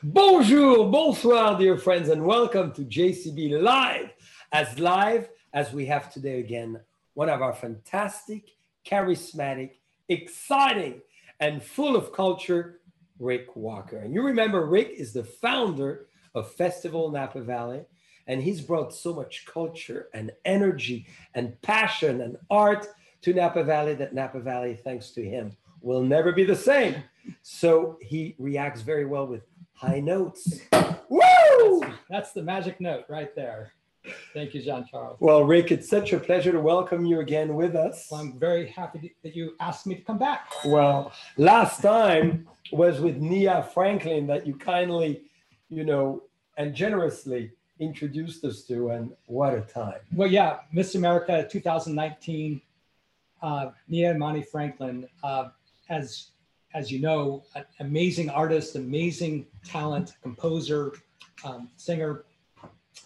Bonjour, bonsoir, dear friends, and welcome to JCB Live. As live as we have today again, one of our fantastic, charismatic, exciting, and full of culture, Rick Walker. And you remember, Rick is the founder of Festival Napa Valley, and he's brought so much culture and energy and passion and art to Napa Valley that Napa Valley, thanks to him, will never be the same. So he reacts very well with high notes. Woo! That's, that's the magic note right there. Thank you, Jean Charles. Well, Rick, it's such a pleasure to welcome you again with us. Well, I'm very happy that you asked me to come back. Well, last time was with Nia Franklin that you kindly, you know, and generously introduced us to, and what a time. Well, yeah, Miss America 2019, uh, Nia Imani Franklin, uh, as as you know, an amazing artist, amazing talent, composer, um, singer.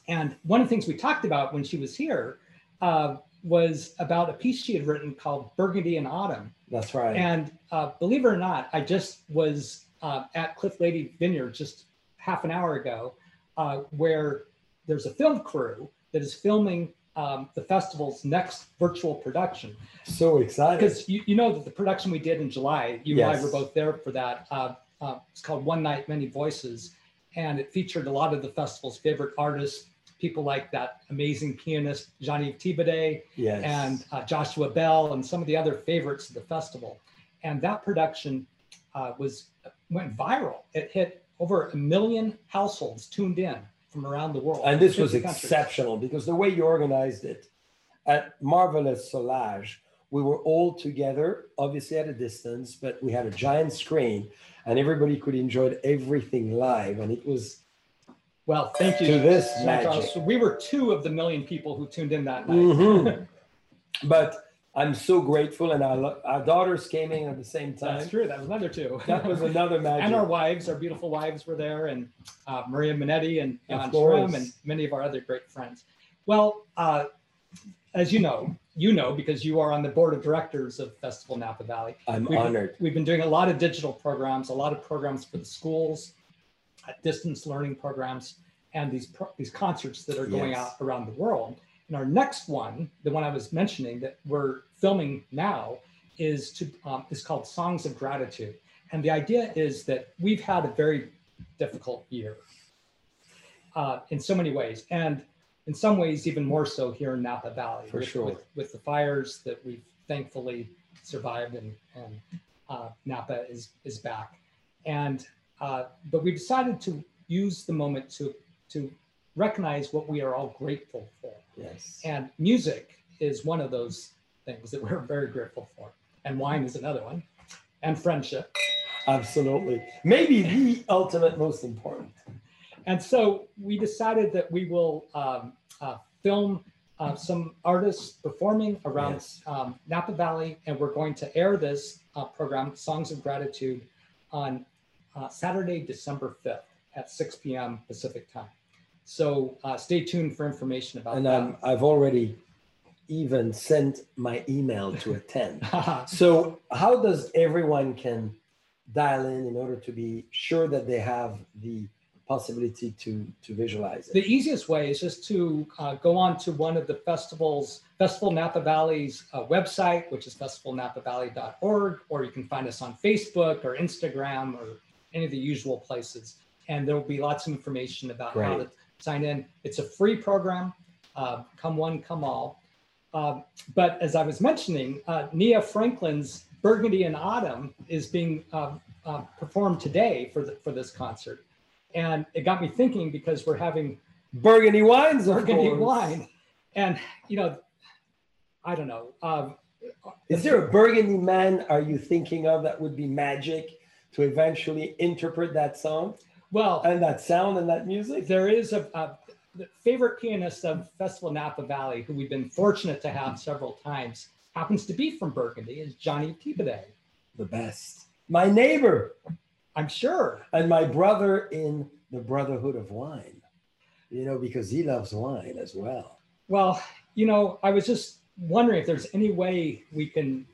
And one of the things we talked about when she was here uh, was about a piece she had written called Burgundy in Autumn. That's right. And uh, believe it or not, I just was uh, at Cliff Lede Vineyard just half an hour ago, uh, where there's a film crew that is filming um, the festival's next virtual production. So excited. Because you, you know that the production we did in July, you and I were both there for that. Uh, uh, it's called One Night, Many Voices. And it featured a lot of the festival's favorite artists, people like that amazing pianist, Jean-Yves Thibaudet, Yes. and uh, Joshua Bell and some of the other favorites of the festival. And that production uh, was went viral. It hit over a million households tuned in from around the world. and this was 50 countries. exceptional because the way you organized it at Marvelous Solage, we were all together, obviously at a distance, but we had a giant screen and everybody could enjoy everything live. And it was Well, thank you. To this magic. So we were two of the million people who tuned in that night. Mhm. but I'm so grateful. And our, our daughters came in at the same time. That's true. That was another two. That was another magic. and our wives, our beautiful wives, were there, and uh, Maria Manetti and Jan. Shrem and many of our other great friends. Well, uh, as you know, you know because you are on the board of directors of Festival Napa Valley. I'm We've- honored. We've been doing a lot of digital programs, a lot of programs for the schools, uh, distance learning programs, and these pro- these concerts that are going Yes. out around the world. And our next one, the one I was mentioning that we're filming now, is to um, is called Songs of Gratitude. And the idea is that we've had a very difficult year uh, in so many ways, and in some ways even more so here in Napa Valley For with, sure. with, with the fires that we've thankfully survived and, and uh, Napa is is back. And uh, but we decided to use the moment to to recognize what we are all grateful for. Yes. And music is one of those things that we're very grateful for. And wine is another one. And friendship. Absolutely. Maybe the ultimate most important. And so we decided that we will um, uh, film uh, some artists performing around Yes. um, Napa Valley, and we're going to air this uh, program, Songs of Gratitude, on uh, Saturday, December 5th at 6 p.m. Pacific time. So uh, stay tuned for information about And that. um, I've already even sent my email to attend. So how does everyone can dial in in order to be sure that they have the possibility to to visualize it? The easiest way is just to uh, go on to one of the festivals, Festival Napa Valley's uh, website, which is festivalnapavalley.org, or you can find us on Facebook or Instagram or any of the usual places. And there will be lots of information about how to sign in. It's a free program, uh, come one, come all. Um, but as I was mentioning, uh, Nia Franklin's Burgundy in Autumn is being uh, uh, performed today for, the, for this concert. And it got me thinking because we're having Burgundy wines, Burgundy course. wine. And, you know, I don't know. Um, Is there a Burgundy man are you thinking of that would be magic to eventually interpret that song well, and that sound and that music? there is a, a favorite pianist of Festival Napa Valley, who we've been fortunate to have several times, happens to be from Burgundy, is Jean-Yves Thibaudet. The best. My neighbor I'm sure. and my brother in the Brotherhood of Wine. You know, because he loves wine as well. Well, you know, I was just wondering if there's any way we can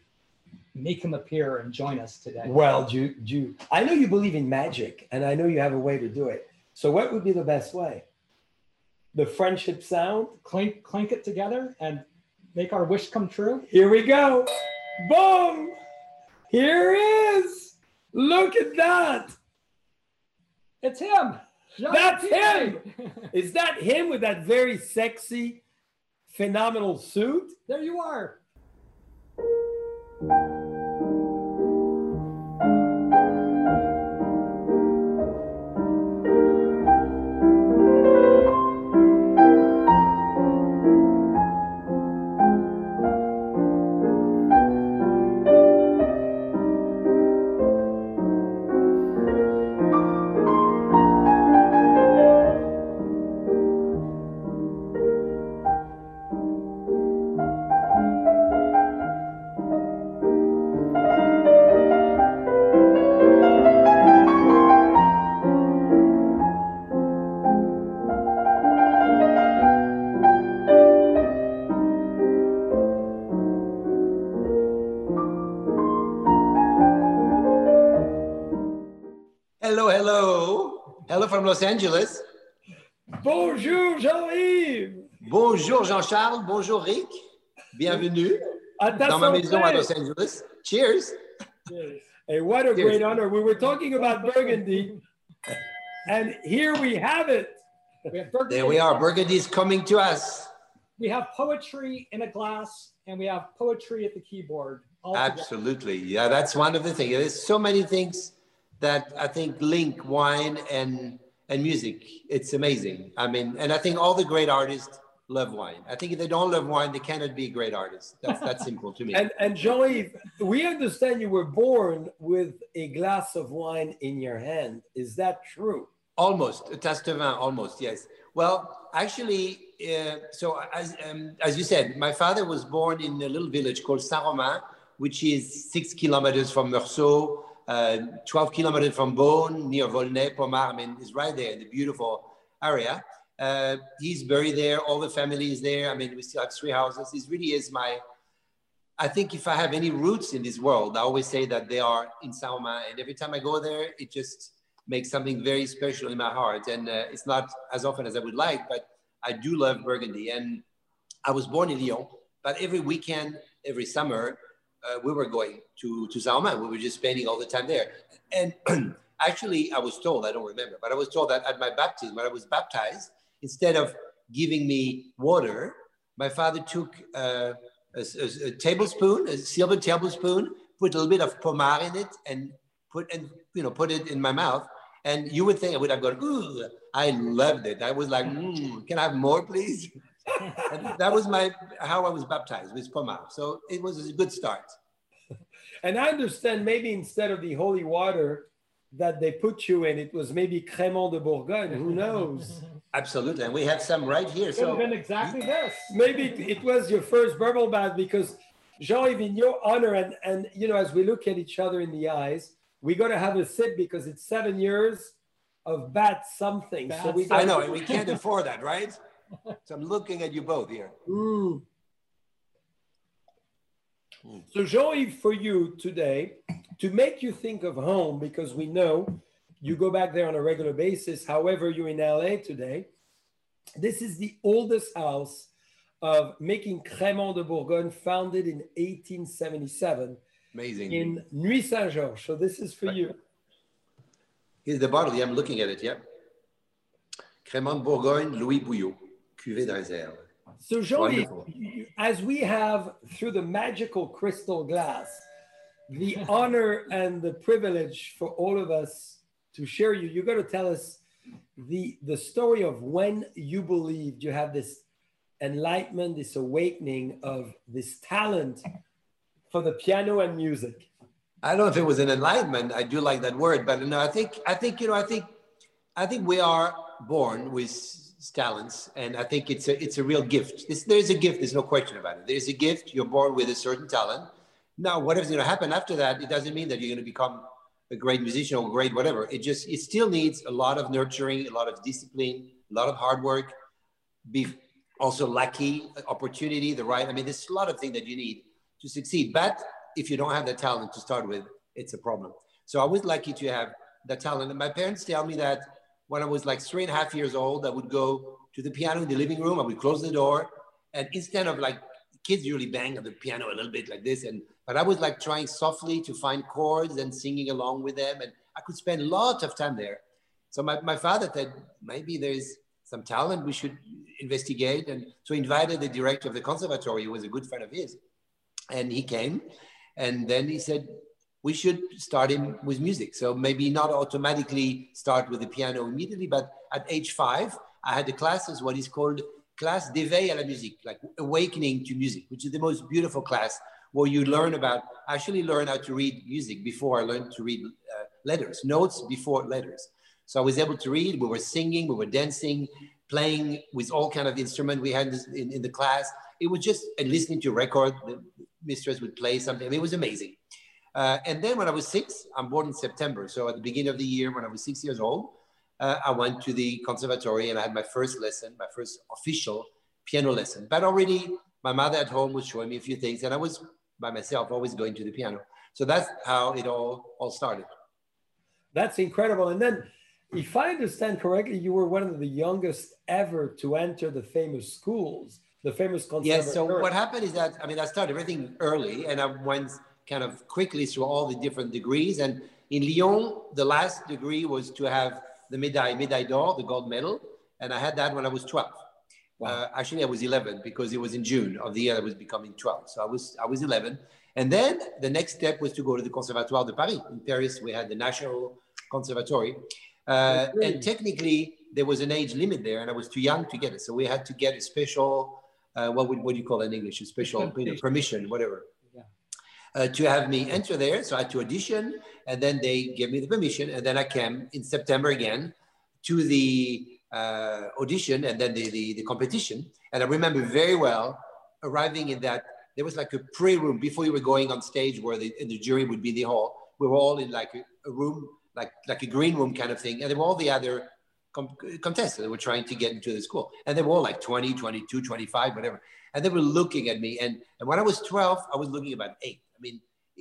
make him appear and join us today. Well, Ju, Ju, I know you believe in magic, and I know you have a way to do it. So, what would be the best way? The friendship sound. Clink, clink it together and make our wish come true. Here we go. Boom! Here is. Look at that. It's him. That's him. Is that him with that very sexy, phenomenal suit? There you are. Los Angeles. Bonjour Jean-Yves. Bonjour Jean-Charles. Bonjour Rick. Bienvenue dans ma maison à Los Angeles. Cheers. Hey, what a Cheers. great honor. We were talking about Burgundy, and here we have it. We have there we are. Burgundy is coming to us. We have poetry in a glass, and we have poetry at the keyboard. Absolutely. Yeah, that's one of the things. There's so many things that I think link wine and and music. It's amazing. I mean, and I think all the great artists love wine. I think if they don't love wine, they cannot be great artists. That's that simple to me. And, and Jean-Yves, we understand you were born with a glass of wine in your hand. Is that true? Almost, a tasse of vin, almost, yes. Well, actually, uh, so as, um, as you said, my father was born in a little village called Saint-Romain, which is six kilometers from Meursault, uh, 12 kilometers from Beaune, near Volnay, Pommard. I mean, it's right there in the beautiful area. Uh, he's buried there. All the family is there. I mean, we still have three houses. This really is my, I think if I have any roots in this world, I always say that they are in Saint-Romain. And every time I go there, it just makes something very special in my heart. And uh, it's not as often as I would like, but I do love Burgundy. And I was born in Lyon, but every weekend, every summer, uh, we were going to, to Saint-Romain. We were just spending all the time there. And actually, I was told, I don't remember, but I was told that at my baptism, when I was baptized, instead of giving me water, my father took uh, a, a, a, tablespoon, a silver tablespoon, put a little bit of pommard in it, and put and you know put it in my mouth. And you would think I would have gone, ooh, I loved it. I was like, mm, can I have more, please? That was my how I was baptized with Pommard. So it was a good start. And I understand maybe instead of the holy water that they put you in, it was maybe Crémant de Bourgogne. Who knows? Absolutely, and we have some right here. So have been exactly this. Maybe it was your first bubble bath because Jean-Yves, in your honor, and and you know, as we look at each other in the eyes, we got to have a sip because it's seven years of bad something. Bad so we I know, and we can't afford that, right? so I'm looking at you both here. Mm. So, Joey, for you today, to make you think of home, because we know you go back there on a regular basis. However, you're in LA today. This is the oldest house of making Crémant de Bourgogne, founded in 1877. Amazing. In Nuits-Saint-Georges. So, this is for right. you. Here's the bottle. Yeah, I'm looking at it. Yeah. Crémant de Bourgogne, Louis Bouillot cuvée de réserve. So, Joey, as we have through the magical crystal glass, the honor and the privilege for all of us to share you, you're going to tell us the the story of when you believed you have this enlightenment, this awakening of this talent for the piano and music. I don't know if it was an enlightenment. I do like that word, but no, I think I think you know I think I think we are born with talents, and I think it's a it's a real gift. It's, there's a gift. There's no question about it. There's a gift. You're born with a certain talent. Now, whatever's going to happen after that, it doesn't mean that you're going to become a great musician or great whatever. It just it still needs a lot of nurturing, a lot of discipline, a lot of hard work. Be also lucky, opportunity, the right. I mean, there's a lot of things that you need to succeed. But if you don't have the talent to start with, it's a problem. So I was lucky to have the talent. And my parents tell me that when I was like three and a half years old, I would go to the piano in the living room. I would close the door, and instead of like kids usually bang on the piano a little bit like this, and but I was like trying softly to find chords and singing along with them, and I could spend lots of time there. So my, my father said maybe there's some talent we should investigate, and so invited the director of the conservatory, who was a good friend of his, and he came, and then he said we should start him with music. So maybe not automatically start with the piano immediately, but at age five, I had the classes, what is called class d'éveil à la musique, like awakening to music, which is the most beautiful class where you learn about, actually learn how to read music before I learned to read uh, letters, notes before letters. So I was able to read, we were singing, we were dancing, playing with all kind of instrument we had in, in the class. It was just, and listening to record, the mistress would play something. I mean, it was amazing. Uh, and then when I was six, I'm born in September. So at the beginning of the year, when I was six years old, uh, I went to the conservatory and I had my first lesson, my first official piano lesson. But already my mother at home was showing me a few things and I was by myself, always going to the piano. So that's how it all, all started. That's incredible. And then if I understand correctly, you were one of the youngest ever to enter the famous schools, the famous conservatory. Yes. So what happened is that, I mean, I started everything early and I went kind of quickly through all the different degrees. And in Lyon, the last degree was to have the médaille, médaille d'or, the gold medal. And I had that when I was 12. Wow. Uh, actually, I was 11 because it was in June of the year I was becoming 12. So I was, I was 11. And then the next step was to go to the Conservatoire de Paris. In Paris, we had the National Conservatory. Uh, and technically, there was an age limit there, and I was too young to get it. So we had to get a special, uh, what would what do you call it in English? A special permission, whatever uh, to have me enter there. So I had to audition, and then they gave me the permission, and then I came in September again to the uh, audition and then the, the, the, competition. And I remember very well arriving in that, there was like a pre-room before you were going on stage where the, the jury would be in the hall. We were all in like a, a, room, like, like a green room kind of thing. And there were all the other com- contestants that were trying to get into the school. And they were all like 20, 22, 25, whatever. And they were looking at me. And, and when I was 12, I was looking about eight mean,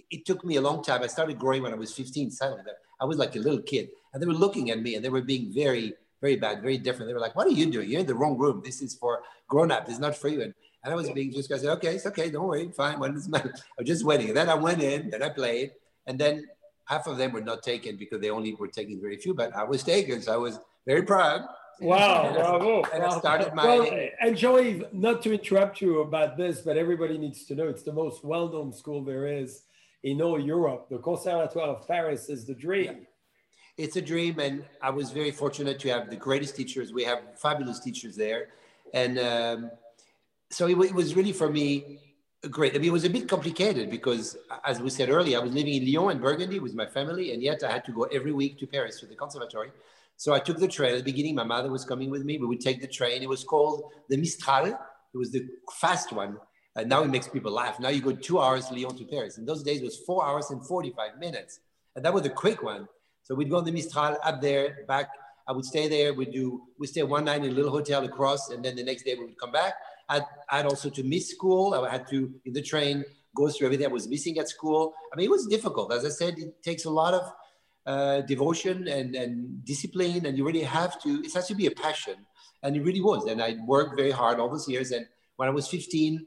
it took me a long time. I started growing when I was 15, suddenly. I was like a little kid. And they were looking at me and they were being very, very bad, very different. They were like, what are you doing? You're in the wrong room. This is for grown up. It's not for you. And, and I was being just, I said, okay, it's okay. Don't worry. Fine. What does matter? I was just waiting. And then I went in, then I played. And then half of them were not taken because they only were taking very few, but I was taken. So I was very proud. Wow, bravo. And I started my. Well, and Joey, not to interrupt you about this, but everybody needs to know it's the most well known school there is in all Europe. The Conservatoire of Paris is the dream. It's a dream, and I was very fortunate to have the greatest teachers. We have fabulous teachers there, and um, so it, it, was really for me great. I mean, it was a bit complicated because, as we said earlier, I was living in Lyon and Burgundy with my family, and yet I had to go every week to Paris to the conservatory. So I took the train. At the beginning, my mother was coming with me. We would take the train. It was called the Mistral. It was the fast one. And now it makes people laugh. Now you go two hours Lyon to Paris. In those days, it was four hours and 45 minutes. And that was a quick one. So we'd go on the Mistral up there, back. I would stay there. We'd do, we stay one night in a little hotel across. And then the next day we would come back. I'd, I'd also to miss school. I had to, in the train, go through everything I was missing at school. I mean, it was difficult. As I said, it takes a lot of uh, devotion and, and discipline. And you really have to, it has to be a passion. And it really was. And I worked very hard all those years. And when I was 15,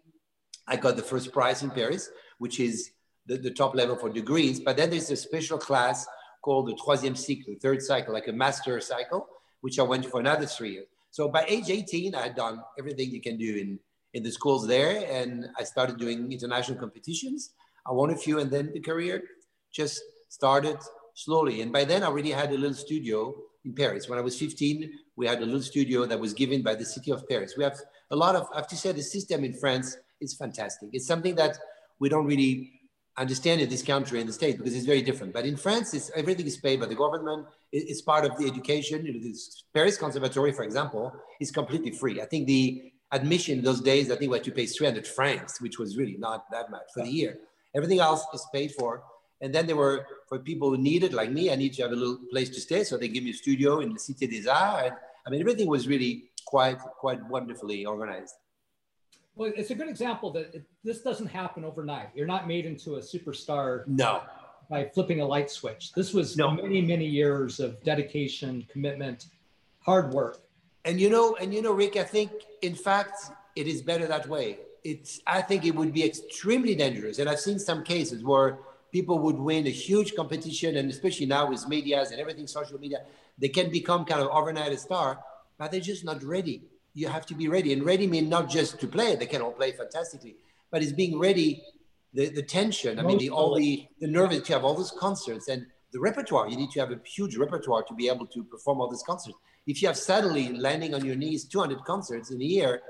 I got the first prize in Paris, which is the, the top level for degrees. But then there's a special class called the troisième cycle, the third cycle, like a master cycle, which I went for another three years. So by age 18, I had done everything you can do in, in the schools there. And I started doing international competitions. I won a few, and then the career just started slowly. And by then, I already had a little studio in Paris. When I was 15, we had a little studio that was given by the city of Paris. We have a lot of, I have to say, the system in France is fantastic. It's something that we don't really understand in this country in the States because it's very different. But in France, it's, everything is paid by the government. it's part of the education. You know, this Paris Conservatory, for example, is completely free. I think the admission those days, I think we to pay 300 francs, which was really not that much for the year. Everything else is paid for. And then there were, for people who needed, like me, I need to have a little place to stay. So they give me a studio in the Cité des Arts. And I mean, everything was really quite, quite wonderfully organized. Well, it's a good example that it, this doesn't happen overnight. You're not made into a superstar No, by flipping a light switch. This was No. many, many years of dedication, commitment, hard work. and you know, and you know, Rick, I think in fact it is better that way. It's I think it would be extremely dangerous, and I've seen some cases where people would win a huge competition, and especially now with medias and everything, social media, they can become kind of overnight a star, but they're just not ready. You have to be ready, and ready means not just to play; they can all play fantastically, but it's being ready. The, the tension, I mean, the all the the nervous to have all those concerts and the repertoire. You need to have a huge repertoire to be able to perform all these concerts. If you have suddenly landing on your knees 200 concerts in a year,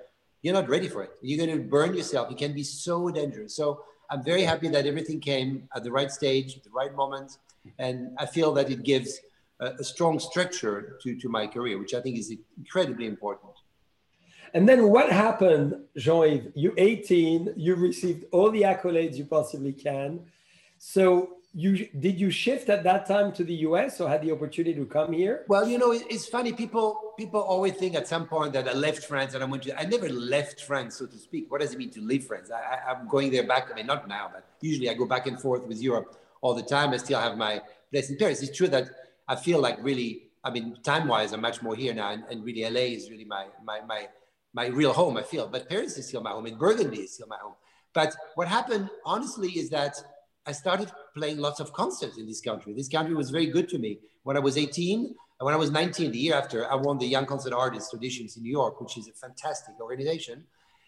you're not ready for it. You're going to burn yourself. It can be so dangerous. So I'm very happy that everything came at the right stage, at the right moment, and I feel that it gives a, a strong structure to, to my career, which I think is incredibly important. And then what happened, Jean-Yves? You're 18, you received all the accolades you possibly can. So you did you shift at that time to the US or had the opportunity to come here? Well, you know, it- it's funny. People people always think at some point that I left France and I went to. I never left France, so to speak. What does it mean to leave France? I, I'm going there back. I mean, not now, but usually I go back and forth with Europe all the time. I still have my place in Paris. It's true that I feel like really. I mean, time-wise, I'm much more here now, and, and really, LA is really my my my my real home. I feel, but Paris is still my home, and Burgundy is still my home. But what happened, honestly, is that I started playing lots of concerts in this country. This country was very good to me. When I was 18, and when I was 19, the year after, I won the Young Concert Artists auditions in New York, which is a fantastic organization.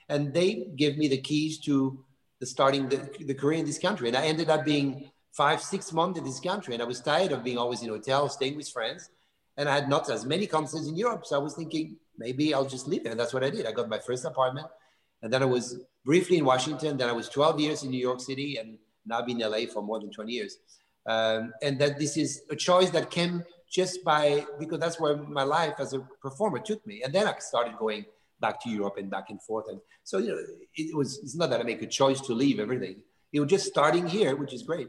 And they gave me the keys to the starting the, the career in this country. And I ended up being five, six months in this country. And I was tired of being always in hotels, staying with friends. And I had not as many concerts in Europe. So I was thinking, maybe I'll just leave it. And that's what I did. I got my first apartment. And then I was briefly in Washington. Then I was 12 years in New York City. And now I've been in LA for more than 20 years. Um, and that this is a choice that came just by, because that's where my life as a performer took me. And then I started going back to Europe and back and forth. And so, you know, it was, it's not that I make a choice to leave everything. It was just starting here, which is great.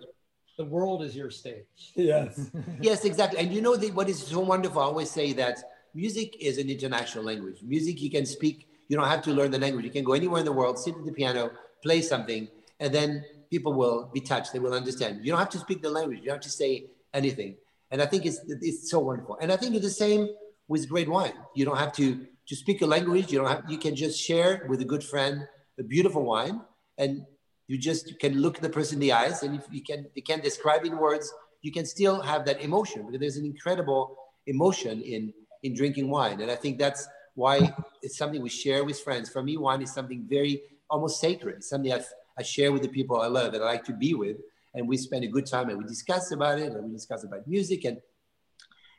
The world is your stage. Yes. Yes, exactly. And you know the, what is so wonderful? I always say that music is an international language. Music you can speak. You don't have to learn the language. You can go anywhere in the world, sit at the piano, play something, and then people will be touched. They will understand. You don't have to speak the language. You don't have to say anything. And I think it's it's so wonderful. And I think it's the same with great wine. You don't have to to speak a language. You don't have. You can just share with a good friend a beautiful wine, and you just you can look the person in the eyes, and if you can you can describe in words, you can still have that emotion because there's an incredible emotion in in drinking wine, and I think that's why it's something we share with friends. For me, wine is something very almost sacred. It's something I, I share with the people I love that I like to be with, and we spend a good time and we discuss about it, and we discuss about music, and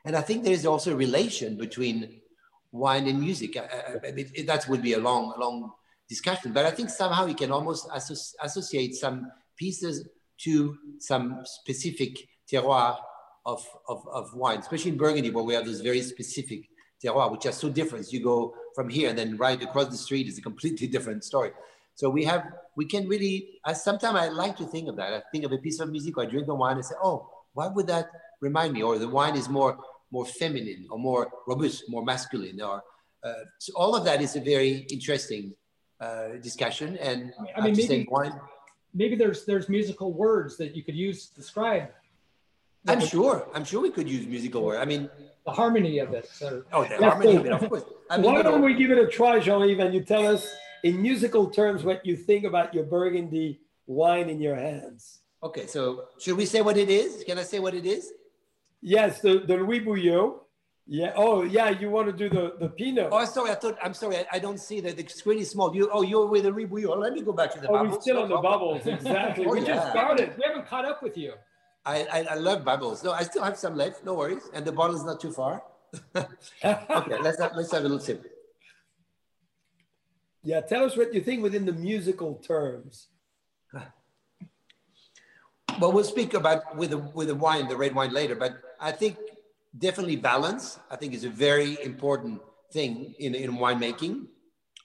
and I think there is also a relation between wine and music. I, I, that would be a long, long discussion, but I think somehow you can almost asso- associate some pieces to some specific terroir of, of, of wine, especially in Burgundy, where we have this very specific terroir, which are so different. You go from here and then right across the street is a completely different story. So we have, we can really, I, sometimes I like to think of that. I think of a piece of music or I drink a wine and say, oh, why would that remind me? Or the wine is more, more feminine or more robust, more masculine. Or uh, so all of that is a very interesting uh, discussion. And I mean, I have to say maybe- wine, Maybe there's there's musical words that you could use to describe I'm sure, I'm sure we could use musical word. I mean, the harmony of it. So oh, the harmony, of it, of course. I mean, Why don't we give it a try, Jean-Yves, and you tell us in musical terms what you think about your Burgundy wine in your hands? Okay, so should we say what it is? Can I say what it is? Yes, the, the Louis Bouillot. Yeah. Oh, yeah. You want to do the, the Pinot? Oh, sorry, I thought, I'm sorry, I, I don't see that the screen is small. You, oh, you're with the Ribouillon. Let me go back to the Oh, bubbles. we're still on the bubbles. Exactly. Oh, we yeah. just started. we haven't caught up with you. I, I, I love bubbles. No, I still have some left, no worries. And the bottle is not too far. Okay, let's have, let's have a little sip. Yeah. Tell us what you think within the musical terms. Well, we'll speak about with the with the wine, the red wine later. But I think definitely balance. I think is a very important thing in in winemaking.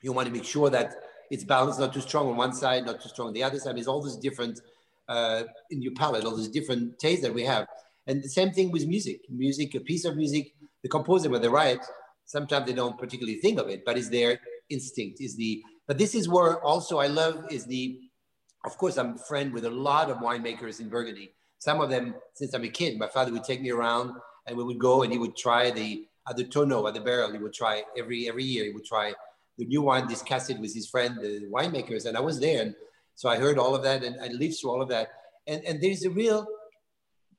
You want to make sure that it's balanced, not too strong on one side, not too strong on the other side. There's all these different uh, in your palate, all these different tastes that we have. And the same thing with music. Music, a piece of music, the composer when they write, sometimes they don't particularly think of it, but it's there instinct is the, but this is where also I love is the, of course, I'm friend with a lot of winemakers in Burgundy. Some of them, since I'm a kid, my father would take me around and we would go and he would try the, at the tonneau, at the barrel, he would try every, every year, he would try the new wine discuss it with his friend, the winemakers. And I was there. And so I heard all of that and I lived through all of that. And, and there's a real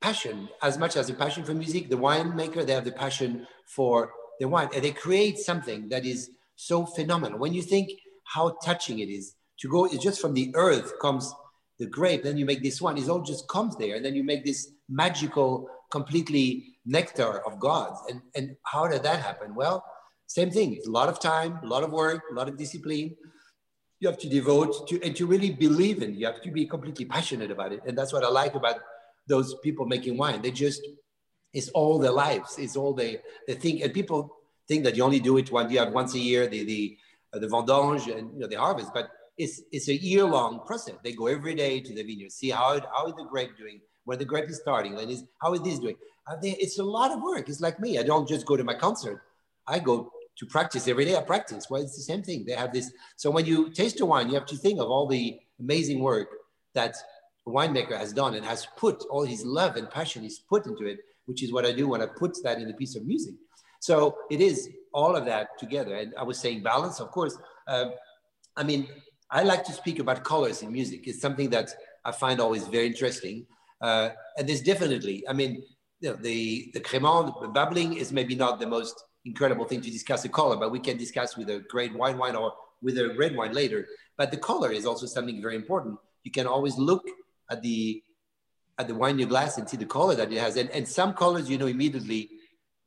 passion, as much as a passion for music, the winemaker, they have the passion for the wine and they create something that is so phenomenal. When you think how touching it is to go, it's just from the earth comes the grape, then you make this one, it all just comes there. And then you make this magical, completely nectar of gods. And, and how did that happen? Well, same thing. It's a lot of time, a lot of work, a lot of discipline. You have to devote to and to really believe in. You have to be completely passionate about it. And that's what I like about those people making wine. They just it's all their lives. It's all they they think. And people think that you only do it one you have once a year, the the uh, the vendange and you know the harvest, but it's it's a year long process. They go every day to the vineyard, see how how is the grape doing, where the grape is starting, and is how is this doing. They, it's a lot of work. It's like me. I don't just go to my concert. I go to practice every day. I practice. Well, it's the same thing. They have this. So when you taste a wine, you have to think of all the amazing work that a winemaker has done and has put all his love and passion he's put into it, which is what I do when I put that in a piece of music. So it is all of that together. And I was saying balance, of course. Uh, I mean, I like to speak about colors in music. It's something that I find always very interesting. Uh, and there's definitely, I mean, you know, the the crémant, the bubbling is maybe not the most incredible thing to discuss the color, but we can discuss with a great white wine or with a red wine later. But the color is also something very important. You can always look at the at the wine in your glass and see the color that it has. And, and some colors you know immediately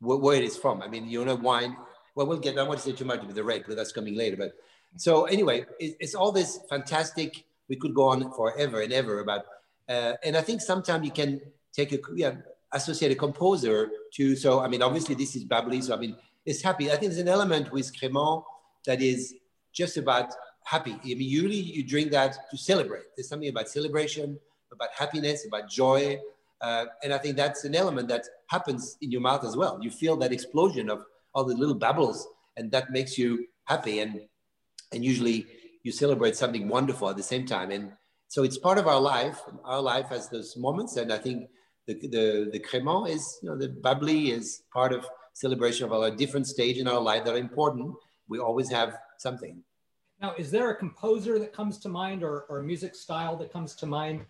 where, where it is from. I mean, you know, wine. Well, we'll get. I want to say too much about the red, but that's coming later. But so anyway, it, it's all this fantastic. We could go on forever and ever about. Uh, and I think sometimes you can take a yeah, associate a composer to. So I mean, obviously this is bubbly. So I mean, it's happy. I think there's an element with Crémant that is just about happy. I mean, usually you drink that to celebrate. There's something about celebration, about happiness, about joy. Uh, and I think that's an element that happens in your mouth as well. You feel that explosion of all the little bubbles, and that makes you happy. And, and usually you celebrate something wonderful at the same time. And so it's part of our life. Our life has those moments. And I think the, the, the crémant is, you know, the bubbly is part of celebration of our different stage in our life that are important. We always have something. Now, is there a composer that comes to mind or, or a music style that comes to mind?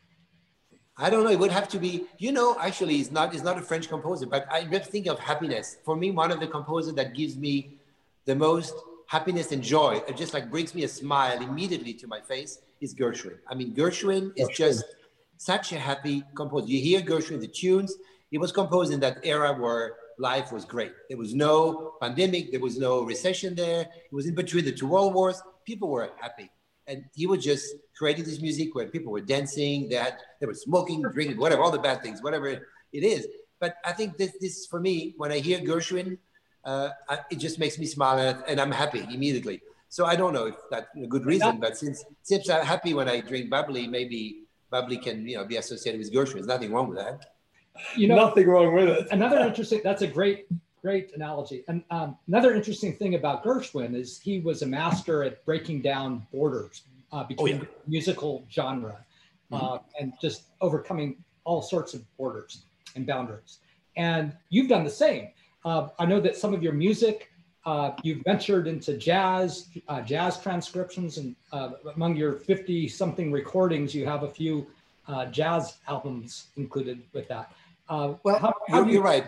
I don't know. It would have to be, you know, actually, it's not, it's not a French composer, but I just think of happiness. For me, one of the composers that gives me the most happiness and joy, it just like brings me a smile immediately to my face, is Gershwin. I mean, Gershwin is just such a happy composer. You hear Gershwin, the tunes, he was composed in that era where life was great. There was no pandemic, there was no recession there. It was in between the two world wars. People were happy. And he was just creating this music where people were dancing, they, had, they were smoking, drinking, whatever, all the bad things, whatever it is. But I think this, this for me, when I hear Gershwin, uh, I, it just makes me smile and, and, I'm happy immediately. So I don't know if that's a good reason, but since, since I'm happy when I drink bubbly, maybe bubbly can you know be associated with Gershwin. There's nothing wrong with that you know, nothing wrong with it. another interesting, that's a great, great analogy. And um, another interesting thing about Gershwin is he was a master at breaking down borders uh, between oh, yeah. musical genre uh, mm-hmm. and just overcoming all sorts of borders and boundaries. And you've done the same. Uh, I know that some of your music, uh, you've ventured into jazz, uh, jazz transcriptions, and uh, among your 50 something recordings, you have a few jazz albums included with that. Uh, well, how, how you're, you, you're, right.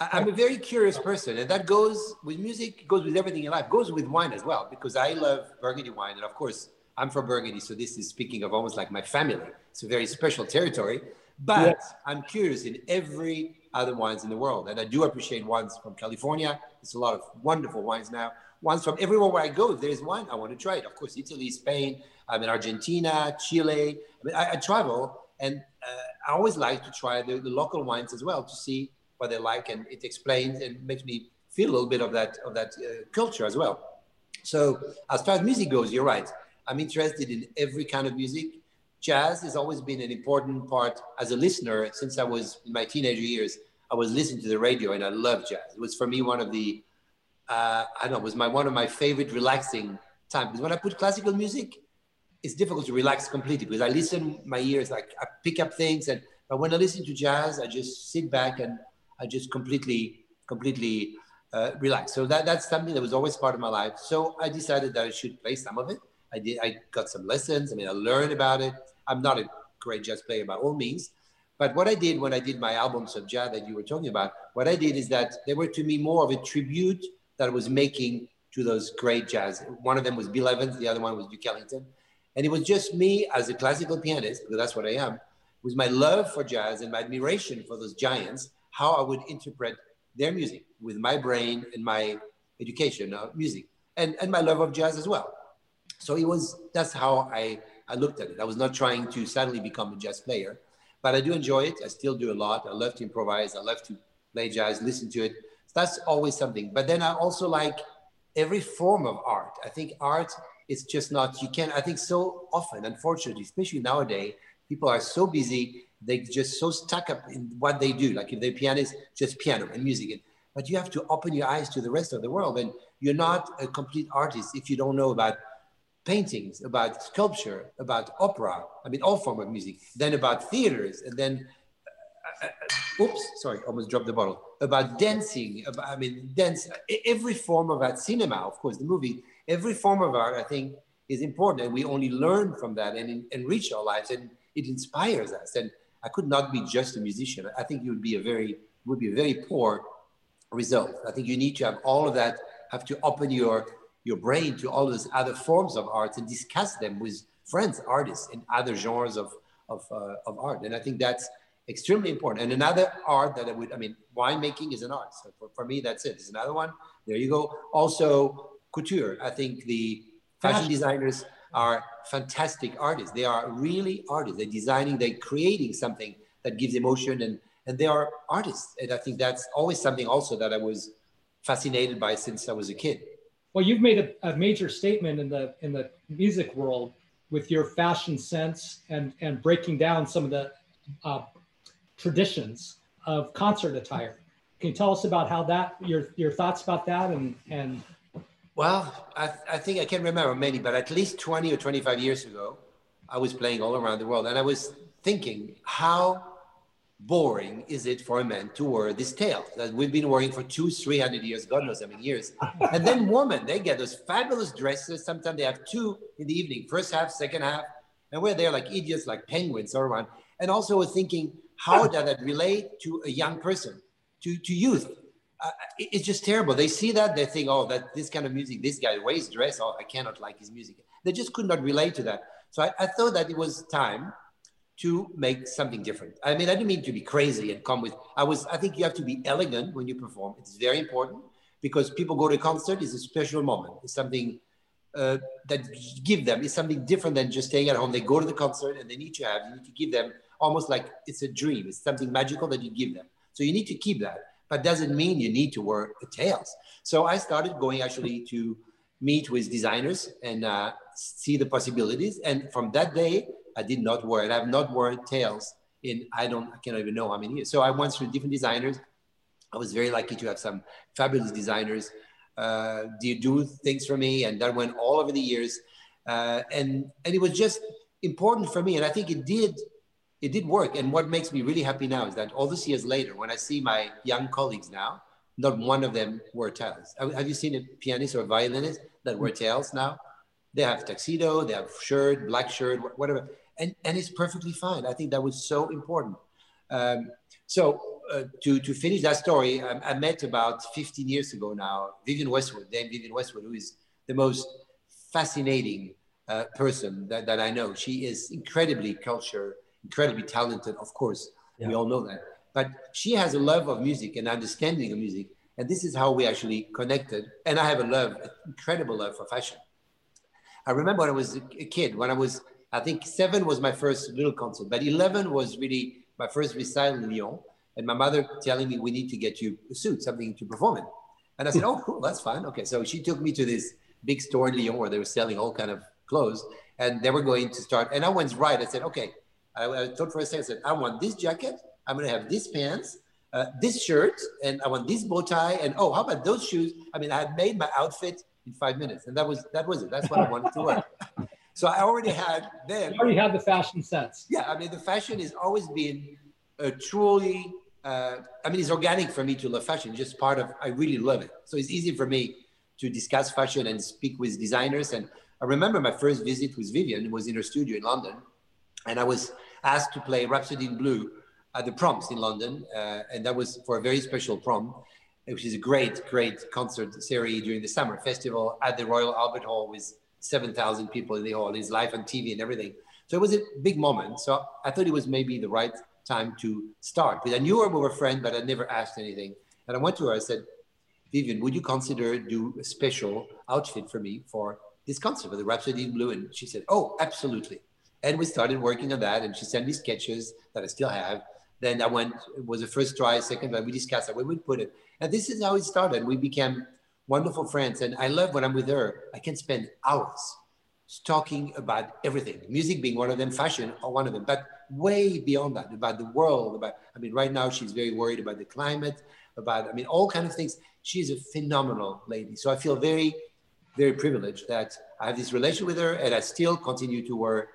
I'm a very curious person, and that goes with music, goes with everything in life, goes with wine as well, because I love Burgundy wine. And of course, I'm from Burgundy, so this is speaking of almost like my family. It's a very special territory. But yes. I'm curious in every other wines in the world. And I do appreciate wines from California. There's a lot of wonderful wines now. Wines from everywhere where I go, if there's wine, I want to try it. Of course, Italy, Spain, I'm in Argentina, Chile. I mean, I, I travel and uh, I always like to try the, the, local wines as well to see what they like, and it explains and makes me feel a little bit of that of that uh, culture as well. So as far as music goes, you're right. I'm interested in every kind of music. Jazz has always been an important part as a listener since I was in my teenager years. I was listening to the radio and I love jazz. It was for me one of the uh, I don't know, it was my one of my favorite relaxing time. Because when I put classical music, it's difficult to relax completely because I listen, my ears like I pick up things, and but when I listen to jazz, I just sit back and I just completely, completely uh, relax. So that that's something that was always part of my life. So I decided that I should play some of it. I did. I got some lessons. I mean, I learned about it. I'm not a great jazz player by all means, but what I did when I did my albums of jazz that you were talking about, what I did is that they were to me more of a tribute that I was making to those great jazz. One of them was Bill Evans, the other one was Duke Ellington. And it was just me as a classical pianist, because that's what I am, with my love for jazz and my admiration for those giants, how I would interpret their music with my brain and my education of music and, and my love of jazz as well. So it was, that's how I, I looked at it. I was not trying to suddenly become a jazz player, but I do enjoy it. I still do a lot. I love to improvise. I love to play jazz, listen to it. That's always something. But then I also like every form of art. I think art is just not, you can't, I think so often, unfortunately, especially nowadays, people are so busy, they just so stuck up in what they do. Like if they're pianists, just piano and music. But you have to open your eyes to the rest of the world. And you're not a complete artist if you don't know about paintings, about sculpture, about opera, I mean, all form of music, then about theaters, and then, uh, uh, oops, sorry, almost dropped the bottle, about dancing, about, I mean, dance, every form of art, cinema, of course, the movie, every form of art, I think, is important. And we only learn from that and enrich our lives, and it inspires us. And I could not be just a musician. I think you would be a very, would be a very poor result. I think you need to have all of that, have to open your your brain to all those other forms of art and discuss them with friends, artists, and other genres of, of, uh, of art. And I think that's extremely important. And another art that I would, I mean, winemaking is an art. So for, for me, that's it. It's another one. There you go. Also, couture. I think the fashion designers are fantastic artists. They are really artists. They're designing, they're creating something that gives emotion and, and they are artists. And I think that's always something also that I was fascinated by since I was a kid. Well, you've made a, a, major statement in the in the music world with your fashion sense and and breaking down some of the uh, traditions of concert attire. Can you tell us about how that your your thoughts about that and and well, I, I think I can't remember many, but at least 20 or 25 years ago, I was playing all around the world and I was thinking how boring is it for a man to wear this tail that we've been wearing for two, three hundred years, God knows how many years. and then women, they get those fabulous dresses. Sometimes they have two in the evening, first half, second half, and we're there like idiots, like penguins all around. And also we're thinking, how does that relate to a young person, to, to youth? Uh, it's just terrible. They see that, they think, oh, that this kind of music, this guy wears dress, oh, I cannot like his music. They just could not relate to that. So I, I thought that it was time to make something different. I mean, I didn't mean to be crazy and come with, I was, I think you have to be elegant when you perform. It's very important because people go to a concert, it's a special moment. It's something uh, that give them, it's something different than just staying at home. They go to the concert and they need to have, you need to give them almost like it's a dream. It's something magical that you give them. So you need to keep that, but doesn't mean you need to wear tails. So I started going actually to meet with designers and uh, see the possibilities. And from that day, I did not wear it. I have not worn tails in I don't I cannot even know how many years. So I went through different designers. I was very lucky to have some fabulous designers uh, do, do things for me, and that went all over the years. Uh, and and it was just important for me, and I think it did it did work. And what makes me really happy now is that all these years later, when I see my young colleagues now, not one of them wear tails. Have you seen a pianist or a violinist that wear tails now? They have tuxedo, they have shirt, black shirt, whatever and, and it's perfectly fine. I think that was so important. Um, so uh, to, to finish that story, I, I, met about 15 years ago now, Vivienne Westwood, Dame Vivienne Westwood, who is the most fascinating uh, person that, that I know. She is incredibly cultured, incredibly talented, of course, yeah. we all know that. But she has a love of music and understanding of music. And this is how we actually connected. And I have a love, an incredible love for fashion. I remember when I was a kid, when I was I think seven was my first little concert, but 11 was really my first recital in Lyon. And my mother telling me, we need to get you a suit, something to perform in. And I said, oh, cool, that's fine. Okay. So she took me to this big store in Lyon where they were selling all kind of clothes and they were going to start. And I went right. I said, okay. I, I thought for a second, I said, I want this jacket. I'm going to have this pants, uh, this shirt, and I want this bow tie. And oh, how about those shoes? I mean, I had made my outfit in five minutes. And that was that was it. That's what I wanted to wear. So I already had then. You already had the fashion sense. Yeah, I mean the fashion has always been a truly. Uh, I mean, it's organic for me to love fashion. Just part of. I really love it. So it's easy for me to discuss fashion and speak with designers. And I remember my first visit with Vivienne was in her studio in London, and I was asked to play Rhapsody in Blue at the proms in London, uh, and that was for a very special prom, which is a great, great concert series during the summer festival at the Royal Albert Hall with 7,000 people in the hall. It's live on TV and everything. So it was a big moment. So I thought it was maybe the right time to start. Because I knew her, we were friends, but I never asked anything. And I went to her, I said, Vivienne, would you consider do a special outfit for me for this concert for the Rhapsody in Blue? And she said, oh, absolutely. And we started working on that. And she sent me sketches that I still have. Then I went, it was the first try, second try, we discussed it, we would put it. And this is how it started. We became wonderful friends. And I love when I'm with her, I can spend hours talking about everything, music being one of them, fashion or one of them, but way beyond that, about the world, about, I mean, right now she's very worried about the climate, about, I mean, all kind of things. She's a phenomenal lady. So I feel very, very privileged that I have this relation with her and I still continue to wear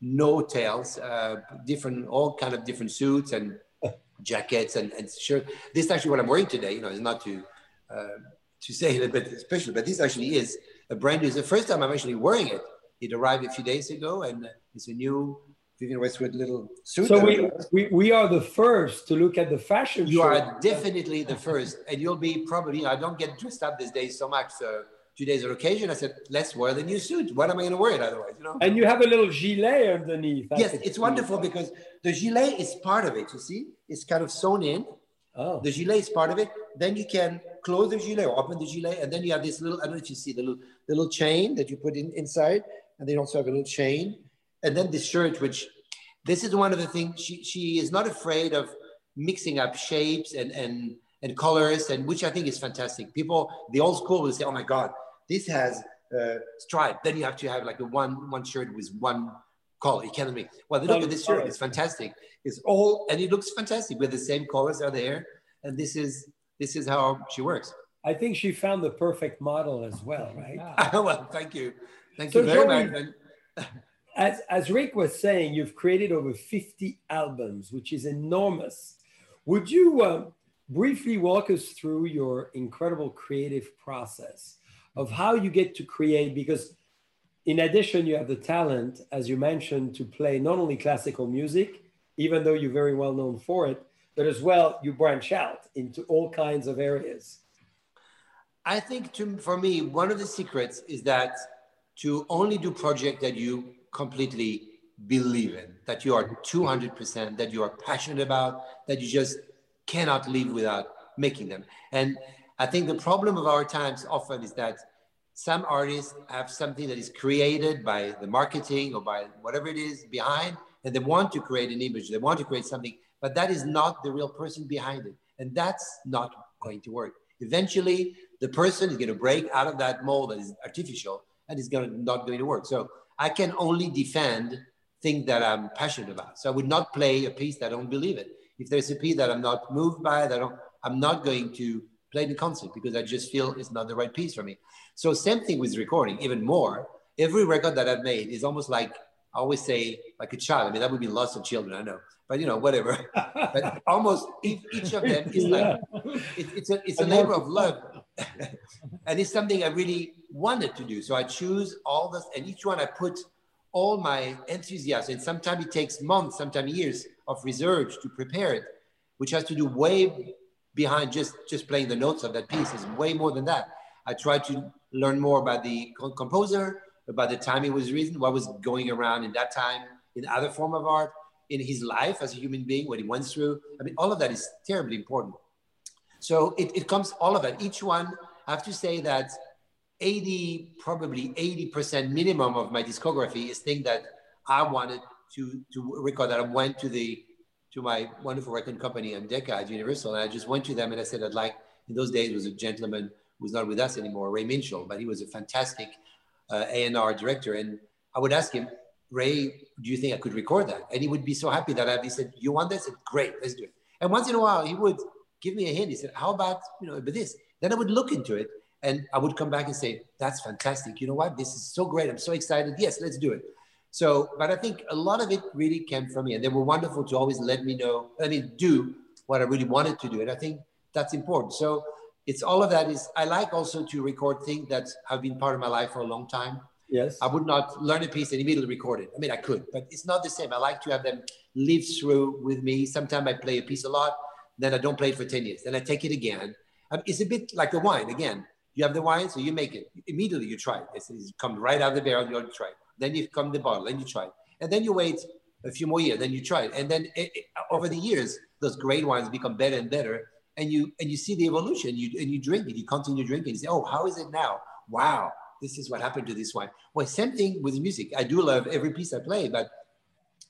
no tails, uh, different, all kind of different suits and jackets and, and shirts. This is actually what I'm wearing today, you know, it's not to, uh, to say it a bit special, but this actually is a brand new, it's the first time I'm actually wearing it. It arrived a few days ago and it's a new Vivienne Westwood little suit. So we, we, we are the first to look at the fashion You show. are definitely the first and you'll be probably, I don't get dressed up these days so much. So two days on occasion, I said, let's wear the new suit. What am I going to wear it otherwise? You know? And you have a little gilet underneath. Yes, it's wonderful because the gilet is part of it. You see, it's kind of sewn in. Oh. The gilet is part of it. Then you can close the gilet or open the gilet, and then you have this little. I don't know if you see the little the little chain that you put in inside, and they also have a little chain. And then this shirt, which this is one of the things she she is not afraid of mixing up shapes and and and colors, and which I think is fantastic. People, the old school will say, "Oh my God, this has uh, stripe. Then you have to have like a one one shirt with one color. You can't make. Well, look at this shirt. It's fantastic. It's all and it looks fantastic with the same colors are there. And this is this is how she works. I think she found the perfect model as well, right? well, thank you, thank so you very Joey, much. as as Rick was saying, you've created over fifty albums, which is enormous. Would you uh, briefly walk us through your incredible creative process? Of how you get to create because in addition you have the talent as you mentioned to play not only classical music even though you're very well known for it but as well you branch out into all kinds of areas. I think to, for me one of the secrets is that to only do project that you completely believe in that you are 200% that you are passionate about that you just cannot live without making them. And I think the mm-hmm. problem of our times often is that some artists have something that is created by the marketing or by whatever it is behind, and they want to create an image, they want to create something, but that is not the real person behind it. And that's not going to work. Eventually, the person is going to break out of that mold that is artificial and is going to, not going to work. So I can only defend things that I'm passionate about. So I would not play a piece that I don't believe it. If there's a piece that I'm not moved by, that I don't, I'm not going to play the concert because I just feel it's not the right piece for me. So same thing with recording, even more. Every record that I've made is almost like I always say, like a child. I mean, that would be lots of children, I know, but you know, whatever. but almost each, each of them is like it, it's a it's a labor of love, and it's something I really wanted to do. So I choose all this, and each one I put all my enthusiasm. And sometimes it takes months, sometimes years of research to prepare it, which has to do way behind just just playing the notes of that piece is way more than that. I tried to learn more about the composer, about the time he was written, what was going around in that time, in other form of art, in his life as a human being, what he went through. I mean, all of that is terribly important. So it, it comes all of it. Each one, I have to say that 80, probably 80% minimum of my discography is things that I wanted to, to record that I went to the to my wonderful record company Decca at Universal. And I just went to them and I said, I'd like, in those days was a gentleman who's not with us anymore, Ray Minshull, but he was a fantastic uh, A&R director. And I would ask him, Ray, do you think I could record that? And he would be so happy that I, he said, you want this? I said, great, let's do it. And once in a while, he would give me a hint. He said, how about, you know, this? Then I would look into it. And I would come back and say, that's fantastic. You know what? This is so great. I'm so excited. Yes, let's do it. So, but I think a lot of it really came from me. And they were wonderful to always let me know, I mean, do what I really wanted to do. And I think that's important. So it's all of that is, I like also to record things that have been part of my life for a long time. Yes. I would not learn a piece and immediately record it. I mean, I could, but it's not the same. I like to have them live through with me. Sometimes I play a piece a lot, then I don't play it for 10 years. Then I take it again. Um, it's a bit like the wine. Again, you have the wine, so you make it. Immediately you try it. It's, it comes right out of the barrel, you already try it. Then you come the bottle, then you try it. And then you wait a few more years, then you try it. And then it, it, over the years, those great wines become better and better. And you and you see the evolution. You and you drink it. You continue drinking. You say, "Oh, how is it now? Wow, this is what happened to this wine." Well, same thing with music. I do love every piece I play, but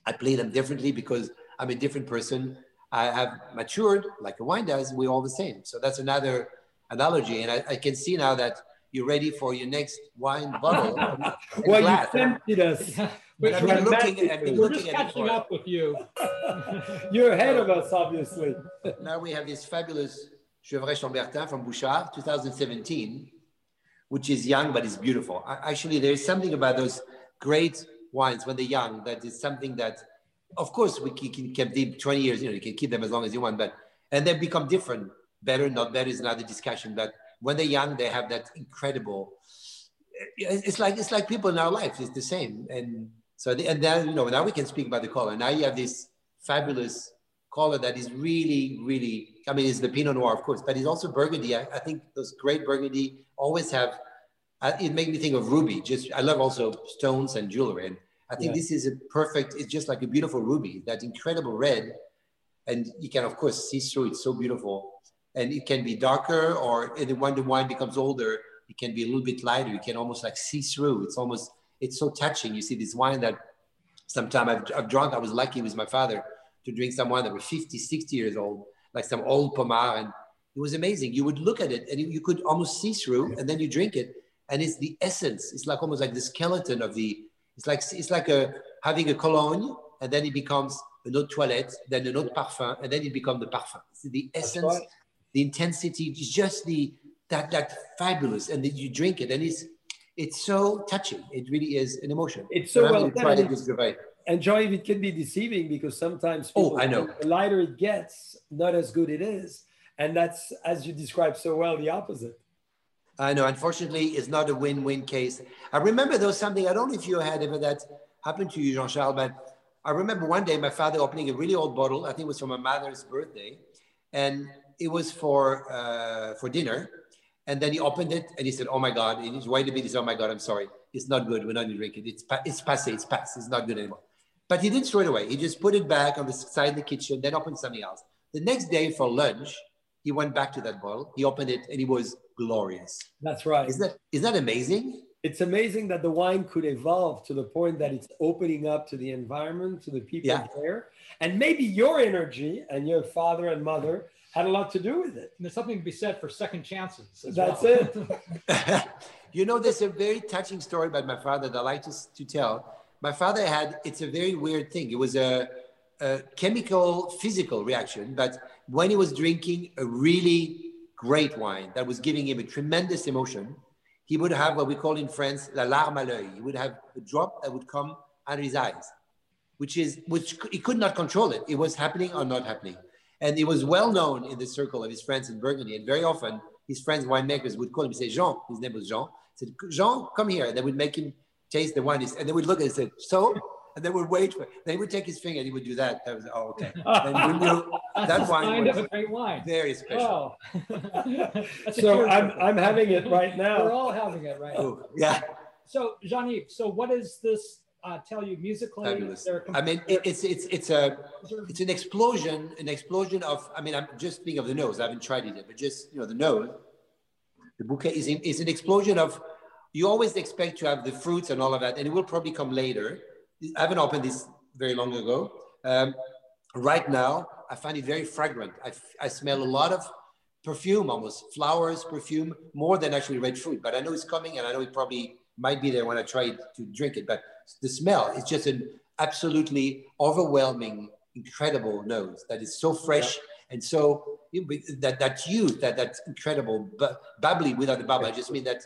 I play them differently because I'm a different person. I have matured like a wine does. We're all the same. So that's another analogy. And I, I can see now that you're ready for your next wine bottle. well, glass. you tempted us. but I've been looking, I've been We're looking just at it catching for- up with you. You're ahead of us, obviously. Now we have this fabulous Gevrey Chambertin from Bouchard, 2017, which is young but it's beautiful. A- Actually, there is something about those great wines when they're young that is something that, of course, we can can keep them 20 years. You know, you can keep them as long as you want, but and they become different. Better, not better is another discussion. But when they're young, they have that incredible. It's like it's like people in our life. It's the same, and so the, and then you know now we can speak about the color. Now you have this fabulous color that is really, really, I mean, it's the Pinot Noir, of course, but it's also Burgundy. I, I think those great Burgundy always have, uh, it made me think of ruby. Just, I love also stones and jewelry. And I think Yeah. this is a perfect, it's just like a beautiful ruby, that incredible red. And you can, of course, see through it. So beautiful. And it can be darker or when the wine becomes older, it can be a little bit lighter. You can almost like see through. It's almost, it's so touching. You see this wine that sometime I've, I've drunk, I was lucky with my father to drink some wine that was 50, 60 years old, like some old Pommard. And it was amazing. You would look at it and you, you could almost see through and then you drink it. And it's the essence. It's like almost like the skeleton of the, it's like, it's like a, having a cologne and then it becomes an eau de toilette, then an eau de parfum, and then it becomes the parfum. It's the essence, right. The intensity, just the, that, that fabulous. And then you drink it and it's, it's so touching. It really is an emotion. It's so well done. and it it's- with Gervais. And Joy, it can be deceiving because sometimes Oh, I know. the lighter it gets, not as good it is. And that's, as you described so well, the opposite. I know. Unfortunately, it's not a win-win case. I remember there was something. I don't know if you had ever that happened to you, Jean-Charles, but I remember one day my father opening a really old bottle. I think it was for my mother's birthday, and it was for uh, for dinner. And then he opened it and he said, "Oh my God!" And he waited a bit. He said, "Oh my God, I'm sorry. It's not good. We're not going to drink it. It's pa- it's passé. It's past. It's not good anymore." But he didn't throw it away. He just put it back on the side of the kitchen, then opened something else. The next day for lunch, he went back to that bottle. He opened it and it was glorious. That's right. Isn't that, isn't that amazing? It's amazing that the wine could evolve to the point that it's opening up to the environment, to the people Yeah. there. And maybe your energy and your father and mother had a lot to do with it. And there's something to be said for second chances. as That's well. it. you know, there's a very touching story about my father that I like to, to tell. My father had, it's a very weird thing. It was a, a chemical, physical reaction, but when he was drinking a really great wine that was giving him a tremendous emotion, he would have what we call in France la larme à l'œil. He would have a drop that would come out of his eyes, which is, which he could not control it. It was happening or not happening. And he was well known in the circle of his friends in Burgundy. And very often his friends, winemakers, would call him and say, Jean, his name was Jean, said, Jean, come here. And They would make him taste the wine. And they would look at it and say, so? And they would wait. For, they would take his finger and he would do that. That was, oh, okay. And we knew That's that wine sign of a great wine. very special. Oh. So. I'm, I'm having it right now. We're all having it right oh, now. Oh, yeah, So Jean-Yves, so what is this uh, tell you musically? fabulous. Is there a I mean, it, it's, it's, it's a, it's an explosion, an explosion of, I mean, I'm just speaking of the nose. I haven't tried it yet, but just, you know, the nose, the bouquet is, in, is an explosion of, you always expect to have the fruits and all of that, and it will probably come later. I haven't opened this very long ago. Um, right now, I find it very fragrant. I, f- I smell a lot of perfume, almost flowers, perfume, more than actually red fruit. But I know it's coming, and I know it probably might be there when I try to drink it. But the smell is just an absolutely overwhelming, incredible nose that is so fresh. And so that that youth, that that incredible but bubbly without the bubble, I just mean that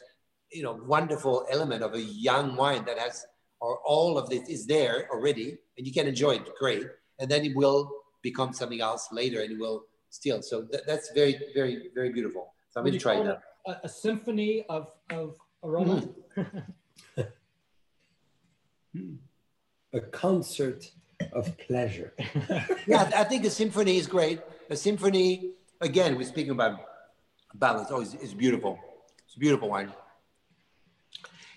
you know wonderful element of a young wine that has or all of this is there already, and you can enjoy it great, and then it will become something else later, and it will still. So that, that's very, very, very beautiful. So I'm going to try that. A, a, symphony of of aroma. Mm. a concert of pleasure. yeah, I think a symphony is great. A symphony, again, we're speaking about balance. Oh, it's, it's beautiful. It's a beautiful wine.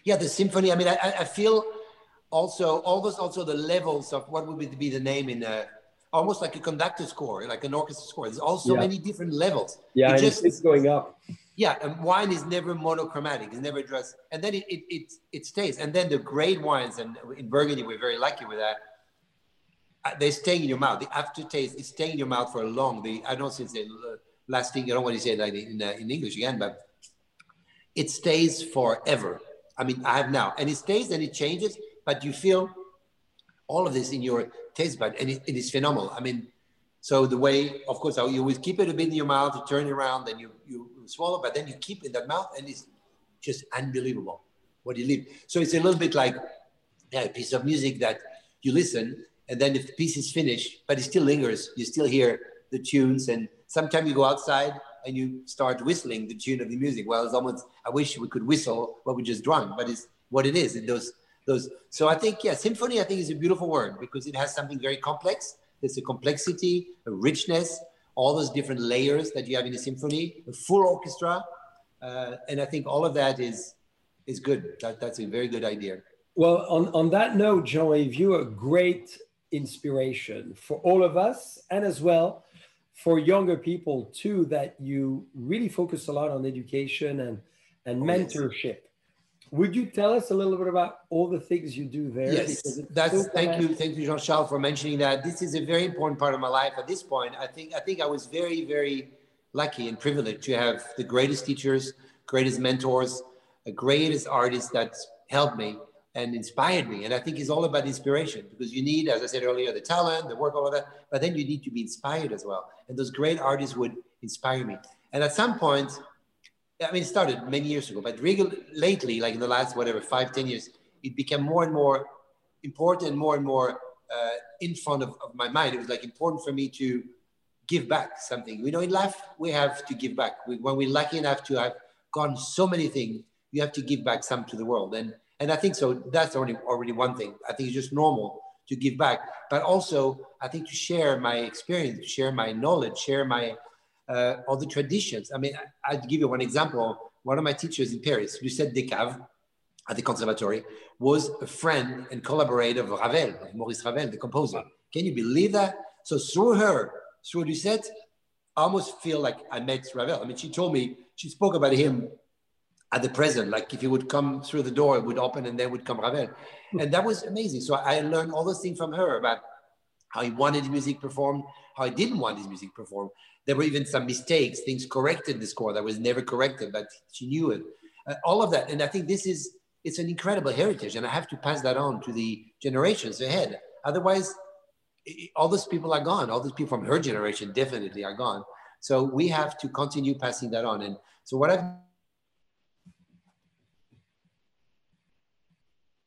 Yeah, the symphony. I mean, I, I feel also almost also the levels of what would be the name in a almost like a conductor score, like an orchestra score. There's also yeah. many different levels. Yeah, it just, it's going up. Yeah, and wine is never monochromatic. It's never just, and then it, it, it, it stays. And then the great wines, and in Burgundy, we're very lucky with that uh, they stay in your mouth. The aftertaste is staying in your mouth for a long. The I don't since the last thing I don't want to say that in, uh, in English again, but it stays forever. I mean, I have now, and it stays and it changes, but you feel all of this in your taste bud, and it, it is phenomenal. I mean, so the way, of course, you always keep it a bit in your mouth, you turn it around, then you you swallow, but then you keep it in that mouth, and it's just unbelievable what you leave. So it's a little bit like yeah, a piece of music that you listen and then the piece is finished, but it still lingers, you still hear the tunes. And sometimes you go outside and you start whistling the tune of the music. Well, it's almost, I wish we could whistle what we just drunk, but it's what it is. those, those. So I think, yeah, symphony, I think is a beautiful word because it has something very complex. There's a complexity, a richness, all those different layers that you have in a symphony, a full orchestra. Uh, and I think all of that is, is good. That, that's a very good idea. Well, on, on that note, Jean-Yves, you are great inspiration for all of us and as well for younger people too that you really focus a lot on education and and oh, mentorship. Would you tell us a little bit about all the things you do there yes that's so thank you thank you jean-charles for mentioning that this is a very important part of my life at this point i think i think i was very very lucky and privileged to have the greatest teachers greatest mentors the greatest artists that helped me and inspired me. And I think it's all about inspiration because you need, as I said earlier, the talent, the work, all of that, but then you need to be inspired as well. And those great artists would inspire me. And at some point, I mean, it started many years ago, but regular, lately, like in the last, whatever, five, ten years, it became more and more important more and more uh, in front of, of my mind. It was like important for me to give back something. You know, in life, we have to give back. We, when we're lucky enough to have gone so many things, you have to give back some to the world. And and I think so that's already already one thing. I think it's just normal to give back, but also I think to share my experience, share my knowledge, share my uh, all the traditions. I mean, I, would give you one example. One of my teachers in Paris, Lucette Descaves, at the conservatory, was a friend and collaborator of Ravel, of Maurice Ravel, the composer. Can you believe that? So through her, through Lucette, I almost feel like I met Ravel. I mean, she told me, she spoke about him at the present. Like if he would come through the door, it would open and then would come Ravel. And that was amazing. So I learned all those things from her about how he wanted his music performed, how he didn't want his music performed. There were even some mistakes, things corrected the score that was never corrected, but she knew it. Uh, all of that. And I think this is, it's an incredible heritage and I have to pass that on to the generations ahead. Otherwise, all those people are gone. All those people from her generation definitely are gone. So we have to continue passing that on. And so what I've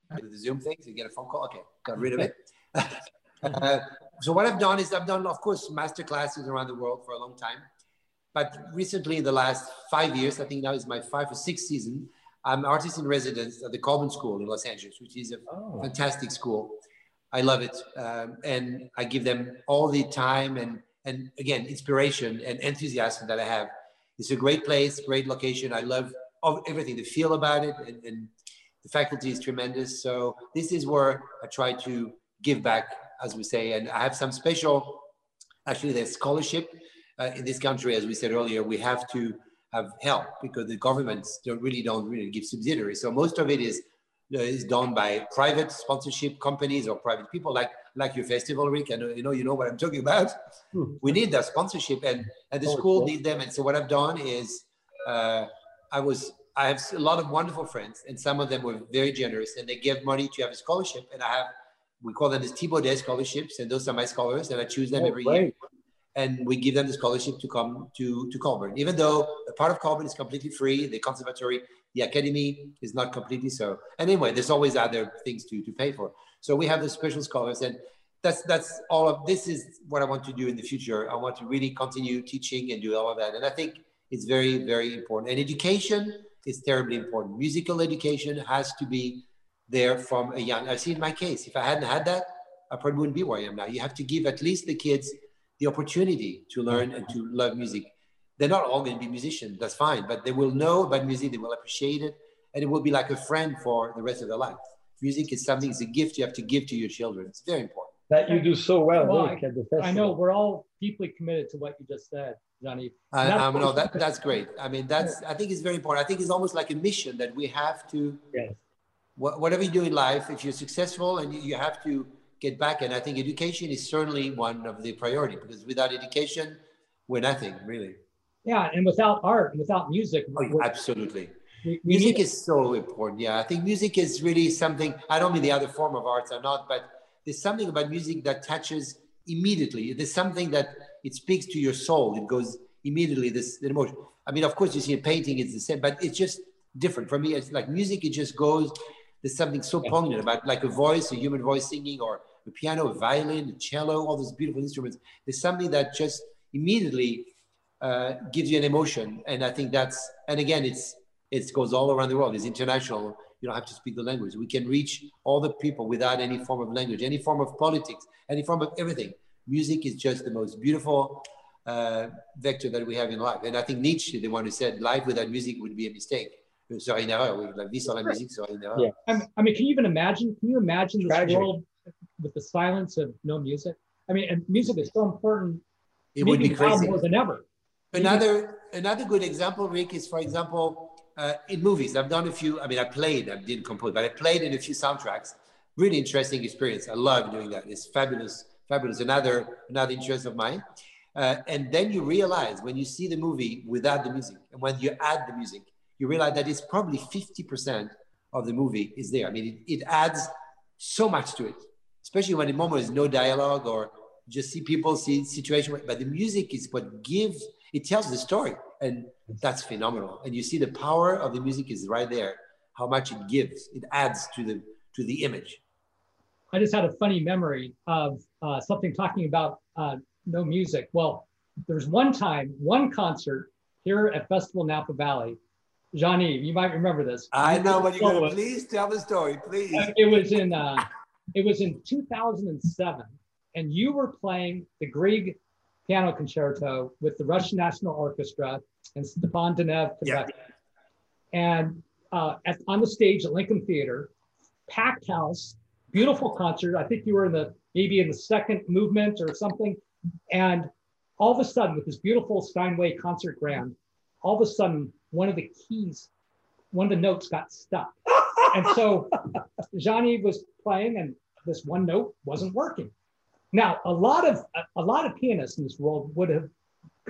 the Zoom thing to get a phone call. Okay, got rid of it. uh, so what I've done is I've done, of course, master classes around the world for a long time. But recently, in the last five years, I think now is my five or sixth season, I'm artist in residence at the Colburn School in Los Angeles, which is a oh. fantastic school. I love it. Um, and I give them all the time and, and again, inspiration and enthusiasm that I have. It's a great place, great location. I love everything, the feel about it and, and the faculty is tremendous. So this is where I try to give back, as we say, and I have some special, actually the scholarship uh, in this country, as we said earlier, we have to have help because the governments don't really don't really give subsidiaries. So most of it is uh, is done by private sponsorship companies or private people like like your festival, Rick. I know you know you know what I'm talking about. Hmm. We need that sponsorship, and and the oh, school cool. need them. And so what I've done is uh, I was I have a lot of wonderful friends, and some of them were very generous, and they give money to have a scholarship. And I have, we call them as Thibaudet scholarships, and those are my scholars, and I choose them oh, every year. and we give them the scholarship to come to, to Colburn. Even though a part of Colburn is completely free, the conservatory, the academy is not completely so. And anyway, there's always other things to, to pay for. So we have the special scholars and that's that's all of this is what I want to do in the future. I want to really continue teaching and do all of that. And I think it's very, very important. And education is terribly important. Musical education has to be there from a young. I see in my case, if I hadn't had that, I probably wouldn't be where I am now. You have to give at least the kids the opportunity to learn and to love music. They're not all going to be musicians, that's fine, but they will know about music, they will appreciate it, and it will be like a friend for the rest of their life. Music is something, it's a gift you have to give to your children. It's very important. That you do so well, Well, Rick, at the festival. I know we're all deeply committed to what you just said, Johnny. I, I know that that's great. I mean, that's I think it's very important. I think it's almost like a mission that we have to Yes. Wha- whatever you do in life, if you're successful and you, have to get back. And I think education is certainly one of the priority because without education, we're nothing really. Yeah, and without art and without music, Oh, absolutely. we, we Music is so important. Yeah, I think music is really something. I don't mean the other form of arts are not, but there's something about music that touches immediately. There's something that it speaks to your soul. It goes immediately. This the emotion. I mean, of course, you see a painting, it's the same, but it's just different. For me, it's like music. It just goes. There's something so poignant about like a voice, a human voice singing, or a piano, a violin, a cello, all those beautiful instruments. There's something that just immediately uh, gives you an emotion, and I think that's. And again, it's it goes all around the world. It's international. You don't have to speak the language. We can reach all the people without any form of language, any form of politics, any form of everything. Music is just the most beautiful uh, vector that we have in life. And I think Nietzsche, the one who said life without music would be a mistake. Serait une erreur. Oui, la vie sans la musique serait une erreur. Yeah. I mean- I mean, can you even imagine? Can you imagine this Tragic. world with the silence of no music? I mean, and music is so important. It would be crazy. more than ever. Another another good example, Rick, is for example uh, in movies. I've done a few. I mean, I played. I didn't compose, but I played in a few soundtracks. Really interesting experience. I love doing that. It's fabulous, fabulous. Another another interest of mine. Uh, and then you realize when you see the movie without the music, and when you add the music, you realize that it's probably fifty percent of the movie is there. I mean, it, it adds so much to it, especially when the moment is no dialogue or just see people, see situation. But the music is what gives, it tells the story. And that's phenomenal. And you see the power of the music is right there, how much it gives, it adds to the to the image. I just had a funny memory of uh, something talking about uh, no music. Well, there's one time, one concert here at Festival Napa Valley. Johnny, you might remember this. I know you're going to please tell the story, please. It was in uh, it was in 2007, and you were playing the Grieg Piano Concerto with the Russian National Orchestra and Stepan Denev. Yeah. And uh, at, on the stage at Lincoln Theater, packed house, beautiful concert. I think you were in the maybe in the second movement or something. And all of a sudden, with this beautiful Steinway concert grand, all of a sudden, one of the keys, one of the notes got stuck. And so Johnny was playing, and this one note wasn't working. Now, a lot of a, a lot of pianists in this world would have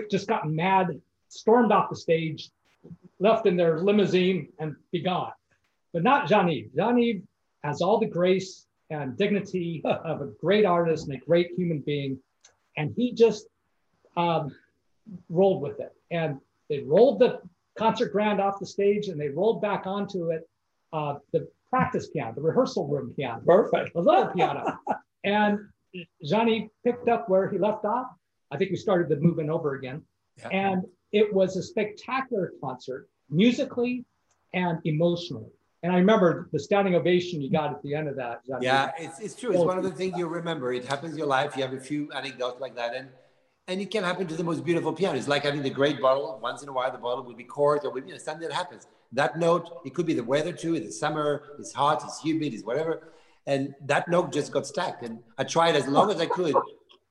just gotten mad, stormed off the stage, left in their limousine, and be gone. But not Johnny. Johnny has all the grace and dignity of a great artist and a great human being, and he just um, rolled with it. And they rolled the concert grand off the stage, and they rolled back onto it uh, the practice piano, the rehearsal room piano, Perfect. the little piano. And Johnny picked up where he left off. I think we started the movement over again. Yeah. And it was a spectacular concert, musically and emotionally. And I remember the standing ovation you got at the end of that. Johnny. Yeah, it's, it's true. It's one of the things you remember. It happens in your life. You have a few anecdotes like that. And and it can happen to the most beautiful piano. It's like having the great bottle. Once in a while, the bottle will be corked or you know, something that happens. That note, it could be the weather too. It's summer, it's hot, it's humid, it's whatever. And that note just got stuck. And I tried as long as I could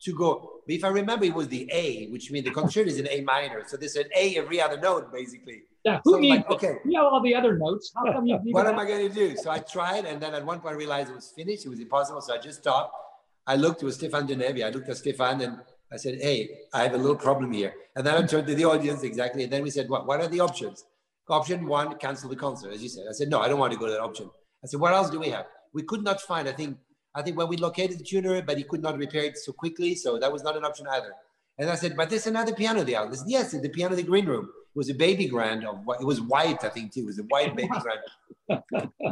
to go. But if I remember, it was the A, which means the concerto is in A minor. So there's an A every other note, basically. Yeah, who So needs like, okay, You know all the other notes. How come you what am I going to do? So I tried, and then at one point I realized it was finished. It was impossible. So I just stopped. I looked, it was Stefan Denevi. I looked at Stefan and I said, Hey, I have a little problem here. And then I turned to the audience exactly. And then we said, What, what are the options? Option one, cancel the concert, as you said. I said, No, I don't want to go to that option. I said, What else do we have? We could not find, I think, I think when we located the tuner, but he could not repair it so quickly. So that was not an option either. And I said, but there's another piano there. They said, yes, the piano in the green room. It was a baby grand of it was white, I think too. It was a white baby grand.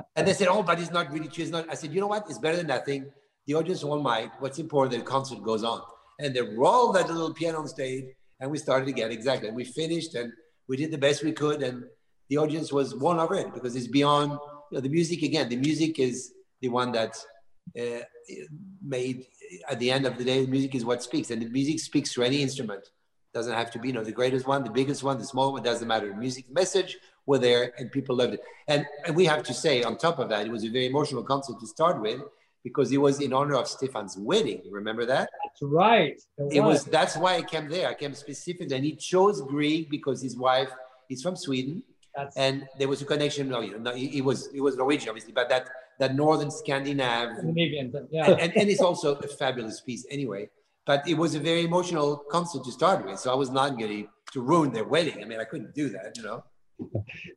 and they said, oh, but it's not really true. It's not. I said, you know what? It's better than nothing. The audience won't mind. What's important that the concert goes on. And they rolled that little piano on stage, and we started again. Exactly. And we finished, and we did the best we could, and the audience was won over it because it's beyond you know, the music. Again, the music is the one that uh, made. At the end of the day, the music is what speaks, and the music speaks to any instrument. Doesn't have to be, you know, the greatest one, the biggest one, the small one. Doesn't matter. The music message were there, and people loved it. And, and we have to say, on top of that, it was a very emotional concert to start with because it was in honor of Stefan's wedding. Remember that? That's right. It, it was. That's why I came there. I came specifically, and he chose Grieg because his wife is from Sweden, that's... and there was a connection. No, you know, he, was he was Norwegian, obviously, but that that northern Scandinavian, Scandinavian yeah. and, and, and it's also a fabulous piece anyway. But it was a very emotional concert to start with, so I was not going to ruin their wedding. I mean, I couldn't do that, you know.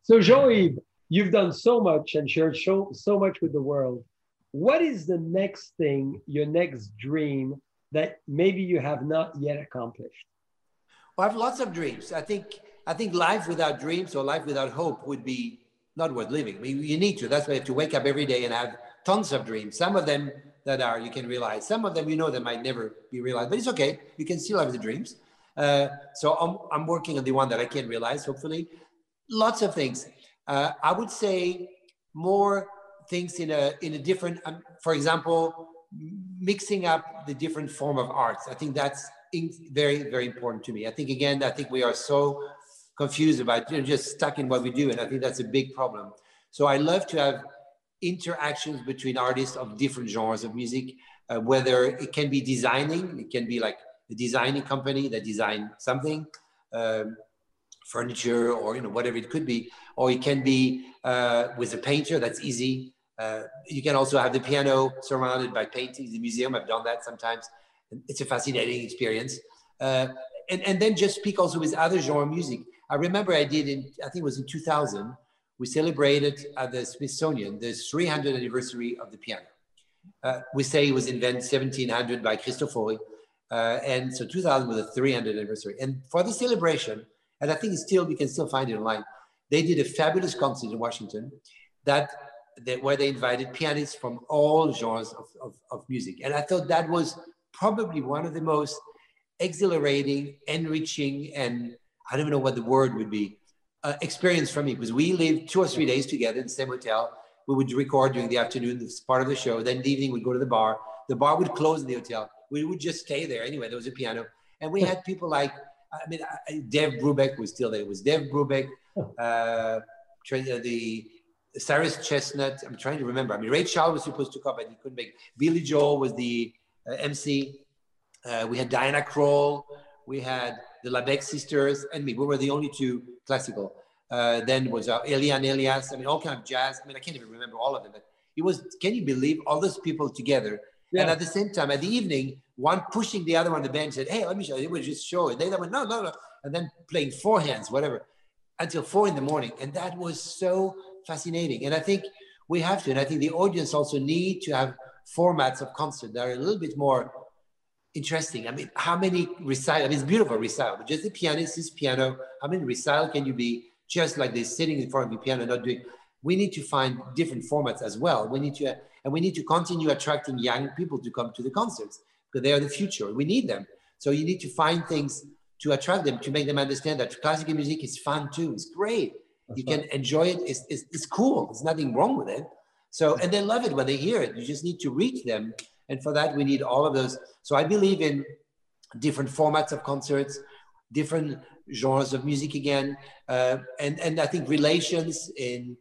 So, Jean-Yves, you've done so much and shared so, so much with the world what is the next thing, your next dream that maybe you have not yet accomplished? Well, I have lots of dreams. I think I think life without dreams or life without hope would be not worth living. I mean, you need to. That's why you have to wake up every day and have tons of dreams. Some of them that are you can realize. Some of them you know that might never be realized, but it's okay. You can still have the dreams. Uh, so I'm, I'm working on the one that I can realize. Hopefully, lots of things. Uh, I would say more things in a in a different um, for example mixing up the different form of arts. I think that's very very important to me. I think again i think we are so confused about you know, just stuck in what we do and i think that's a big problem. So i love to have interactions between artists of different genres of music uh, whether it can be designing it can be like a designing company that design something um, furniture or you know whatever it could be or it can be uh, with a painter that's easy uh, you can also have the piano surrounded by paintings. The museum, I've done that sometimes. It's a fascinating experience. Uh, and, and then just speak also with other genre music. I remember I did in, I think it was in 2000, we celebrated at the Smithsonian the 300th anniversary of the piano. Uh, we say it was invented 1700 by Cristofori. Uh, and so 2000 was the 300th anniversary. And for the celebration, and I think still, we can still find it online, they did a fabulous concert in Washington that that where they invited pianists from all genres of, of, of, music. And I thought that was probably one of the most exhilarating, enriching, and I don't even know what the word would be, uh, experience for me because we lived two or three days together in the same hotel. We would record during the afternoon, this part of the show. Then the evening, we'd go to the bar. The bar would close in the hotel. We would just stay there anyway. There was a piano. And we had people like, I mean, Dave Brubeck was still there. It was Dave Brubeck, uh, the Cyrus Chestnut. I'm trying to remember. I mean, Ray Charles was supposed to come, but he couldn't make. Billy Joel was the uh, MC. Uh, we had Diana Krall. We had the Labèque sisters and me. We were the only two classical. Uh, then was uh, Eliane Elias. I mean, all kind of jazz. I mean, I can't even remember all of them. But it was. Can you believe all those people together? Yeah. And at the same time, at the evening, one pushing the other on the bench said, "Hey, let me show you." They would just show it. They went, "No, no, no," and then playing four hands, whatever, until four in the morning. And that was so fascinating. And I think we have to, and I think the audience also need to have formats of concert that are a little bit more interesting. I mean, how many recital? I mean, it's beautiful recital, but just the pianist, is piano. How many recital can you be just like this, sitting in front of the piano, not doing? We need to find different formats as well. We need to, and we need to continue attracting young people to come to the concerts because they are the future. We need them. So you need to find things to attract them, to make them understand that classical music is fun too. It's great. That's you can enjoy it. It's, it's, it's cool. There's nothing wrong with it. So, and they love it when they hear it. You just need to reach them. And for that, we need all of those. So I believe in different formats of concerts, different genres of music again. Uh, and, and I think relations in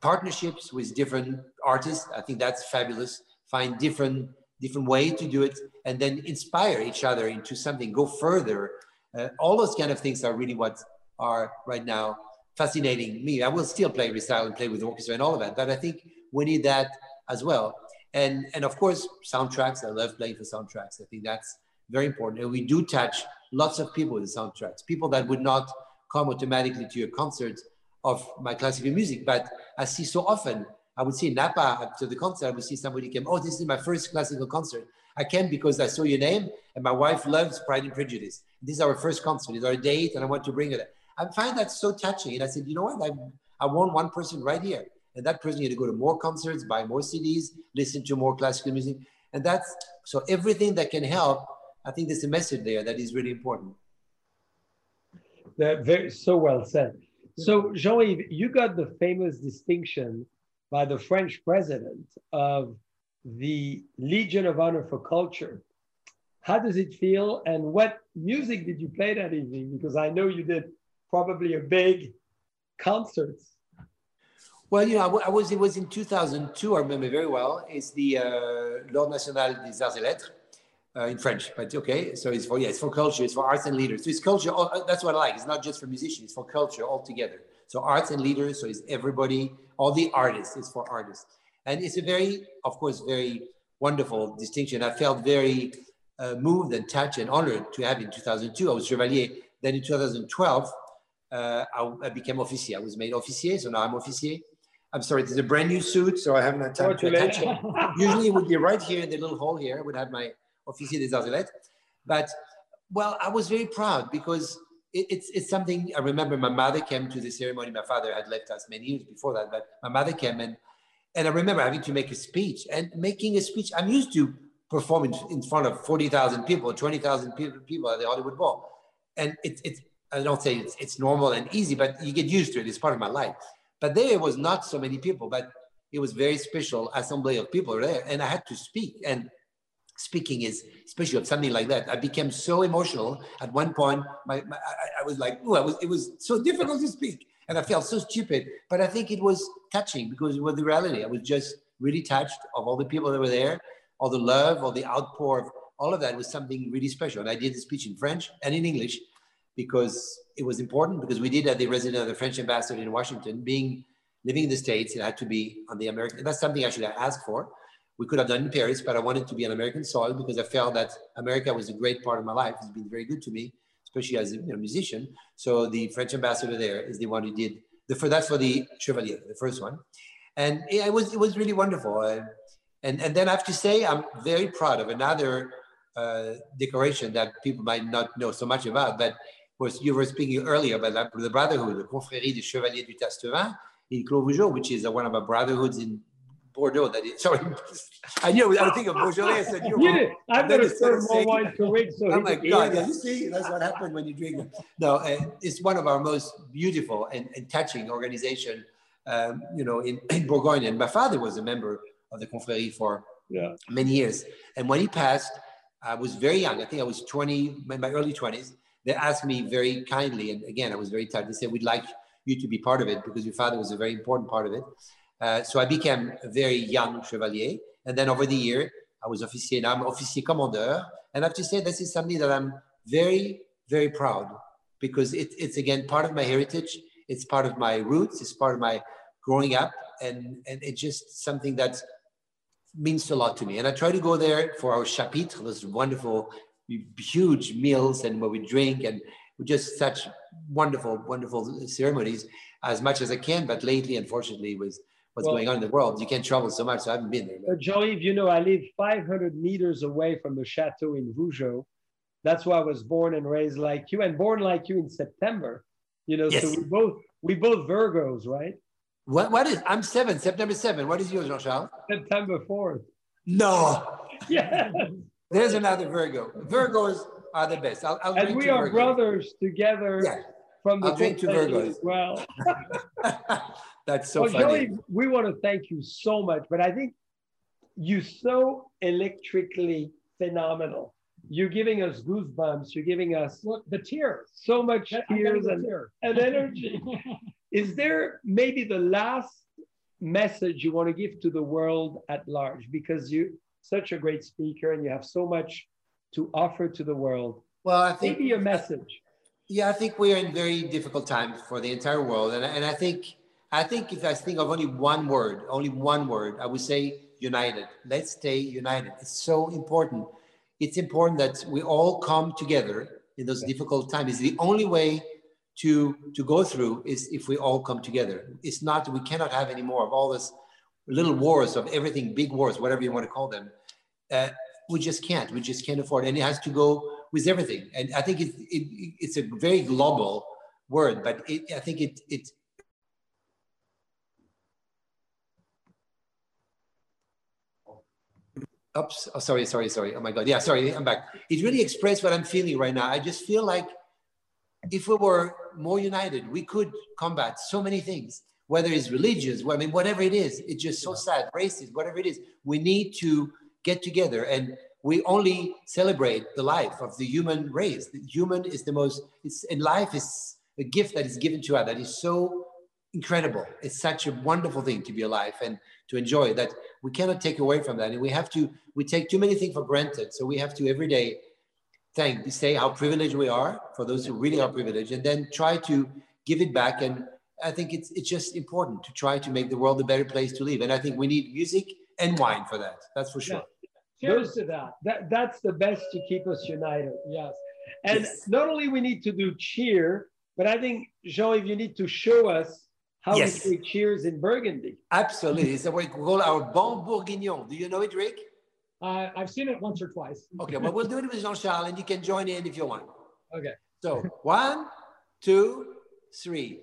partnerships with different artists, I think that's fabulous. Find different, different way to do it and then inspire each other into something, go further. Uh, all those kind of things are really what are right now fascinating me. I will still play recital and play with the orchestra and all of that, but I think we need that as well. And and of course, soundtracks. I love playing for soundtracks. I think that's very important. And we do touch lots of people with the soundtracks, people that would not come automatically to your concert of my classical music. But I see so often, I would see Napa after the concert, I would see somebody came, oh, this is my first classical concert. I came because I saw your name and my wife loves Pride and Prejudice. This is our first concert. It's our date, and I want to bring it. I find that so touching. And I said, you know what? I, I want one person right here. And that person had to go to more concerts, buy more CDs, listen to more classical music. And that's so everything that can help. I think there's a message there that is really important. That very so well said. So Jean-Yves, you got the famous distinction by the French president of the Legion of Honor for Culture. How does it feel? And what music did you play that evening? Because I know you did probably a big concert. Well, you know, I, was, it was in 2002, I remember very well. It's the uh, L'Ordre National des Arts et Lettres uh, in French, but okay. So it's for, yeah, it's for culture, it's for arts and leaders. So it's culture, uh, that's what I like. It's not just for musicians, it's for culture altogether. So arts and leaders, so it's everybody, all the artists, it's for artists. And it's a very, of course, very wonderful distinction. I felt very uh, moved and touched and honored to have in 2002. I was Chevalier. Then in 2012, uh, I, I, became officier. I was made officier, so now I'm officier. I'm sorry, it's a brand new suit, so I haven't had time to attach it. Usually it would be right here in the little hole here. I would have my officier des arts. But, well, I was very proud because it, it's, it's something I remember my mother came to the ceremony. My father had left us many years before that, but my mother came and and I remember having to make a speech and making a speech. I'm used to performing in front of 40,000 people, 20,000 people at the Hollywood Bowl. And it's, it's I don't say it's, it's normal and easy, but you get used to it. It's part of my life. But there was not so many people, but it was very special assembly of people there. And I had to speak. And speaking is, especially of something like that, I became so emotional. At one point, my, my I, I, was like, oh, I was, it was so difficult to speak and I felt so stupid. But I think it was touching because it was the reality. I was just really touched of all the people that were there, all the love, all the outpour of all of that was something really special. And I did the speech in French and in English because it was important because we did at the resident of the French ambassador in Washington, being living in the States, it had to be on the American, that's something I should have asked for. We could have done in Paris, but I wanted to be on American soil because I felt that America was a great part of my life. It's been very good to me especially as a you know, musician. So the French ambassador there is the one who did the for that's for the Chevalier, the first one, and it was it was really wonderful. Uh, and and then I have to say I'm very proud of another uh, decoration that people might not know so much about, but was you were speaking earlier about the brotherhood, the Confrérie des Chevaliers du Tastevin in Clos which is one of our brotherhoods in Bordeaux. That is, sorry, I knew I think of Beaujolais. I said, you did. I'm going to serve more wine to win. So oh my God! Yeah, you see, that's what happened when you drink. No, uh, it's one of our most beautiful and, and touching organization. Um, you know, in, in Bourgogne, and my father was a member of the Confrérie for yeah. many years. And when he passed, I was very young. I think I was 20, in my early 20s. They asked me very kindly, and again, I was very touched. They said, "We'd like you to be part of it because your father was a very important part of it." Uh, so I became a very young chevalier. And then over the year, I was officier. Now I'm officier commandeur. And I have to say, this is something that I'm very, very proud because it, it's again part of my heritage. It's part of my roots. It's part of my growing up. And, and it's just something that means a lot to me. And I try to go there for our chapitre, those wonderful, huge meals and where we drink and just such wonderful, wonderful ceremonies as much as I can. But lately, unfortunately, with what's well, going on in the world. You can't travel so much, so I haven't been there. But Jean-Yves, you know, I live 500 meters away from the chateau in Vougeot. That's why I was born and raised like you, and born like you in September. You know, yes. so we both we both Virgos, right? What what is? I'm seven, September seven. What is yours, Jean Charles? September fourth. No. Yeah. There's another Virgo. Virgos are the best. I'll, I'll and we are Virgos. brothers together. Yeah. From the I'll drink two Virgos. As well. That's so well, funny. Joey, we want to thank you so much, but I think you're so electrically phenomenal. You're giving us goosebumps. You're giving us Look, the tears. So much tears and, and energy. Is there maybe the last message you want to give to the world at large? Because you're such a great speaker and you have so much to offer to the world. Well, I think maybe a message. Yeah, I think we are in very difficult times for the entire world, and, and I think I think if I think of only one word, only one word, I would say united. Let's stay united. It's so important. It's important that we all come together in those difficult times. It's the only way to to go through is if we all come together. It's not we cannot have any more of all this little wars of everything, big wars, whatever you want to call them. Uh, we just can't. We just can't afford. And it has to go with everything. And I think it, it, it's a very global word, but it, I think it, it Oops, oh, sorry, sorry, sorry. Oh my God. Yeah, sorry, I'm back. It really expressed what I'm feeling right now. I just feel like if we were more united, we could combat so many things, whether it's religious, I mean, whatever it is, it's just so sad, racist, whatever it is. We need to get together and we only celebrate the life of the human race. The human is the most, it's, and life is a gift that is given to us that is so incredible. It's such a wonderful thing to be alive and to enjoy that we cannot take away from that. And we have to, we take too many things for granted. So we have to every day thank, say how privileged we are for those who really are privileged and then try to give it back. And I think it's, it's just important to try to make the world a better place to live. And I think we need music and wine for that. That's for sure. Yeah. Cheers to that. that. That's the best to keep us united. Yes. And yes. not only we need to do cheer, but I think, Jean, if you need to show us how yes. we say cheers in Burgundy. Absolutely. It's what we call our ban bourguignon. Do you know it, Rick? Uh, I've seen it once or twice. Okay, but we'll do it with Jean-Charles and you can join in if you want. Okay. So one, two, three.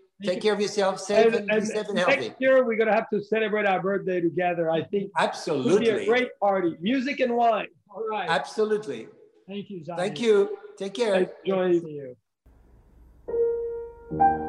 Take care of yourself, safe and, and, safe and healthy. Next year, we're going to have to celebrate our birthday together. I think absolutely it'll be a great party, music and wine. All right. Absolutely. Thank you, Zion. Thank you. Take care. Enjoy. See you.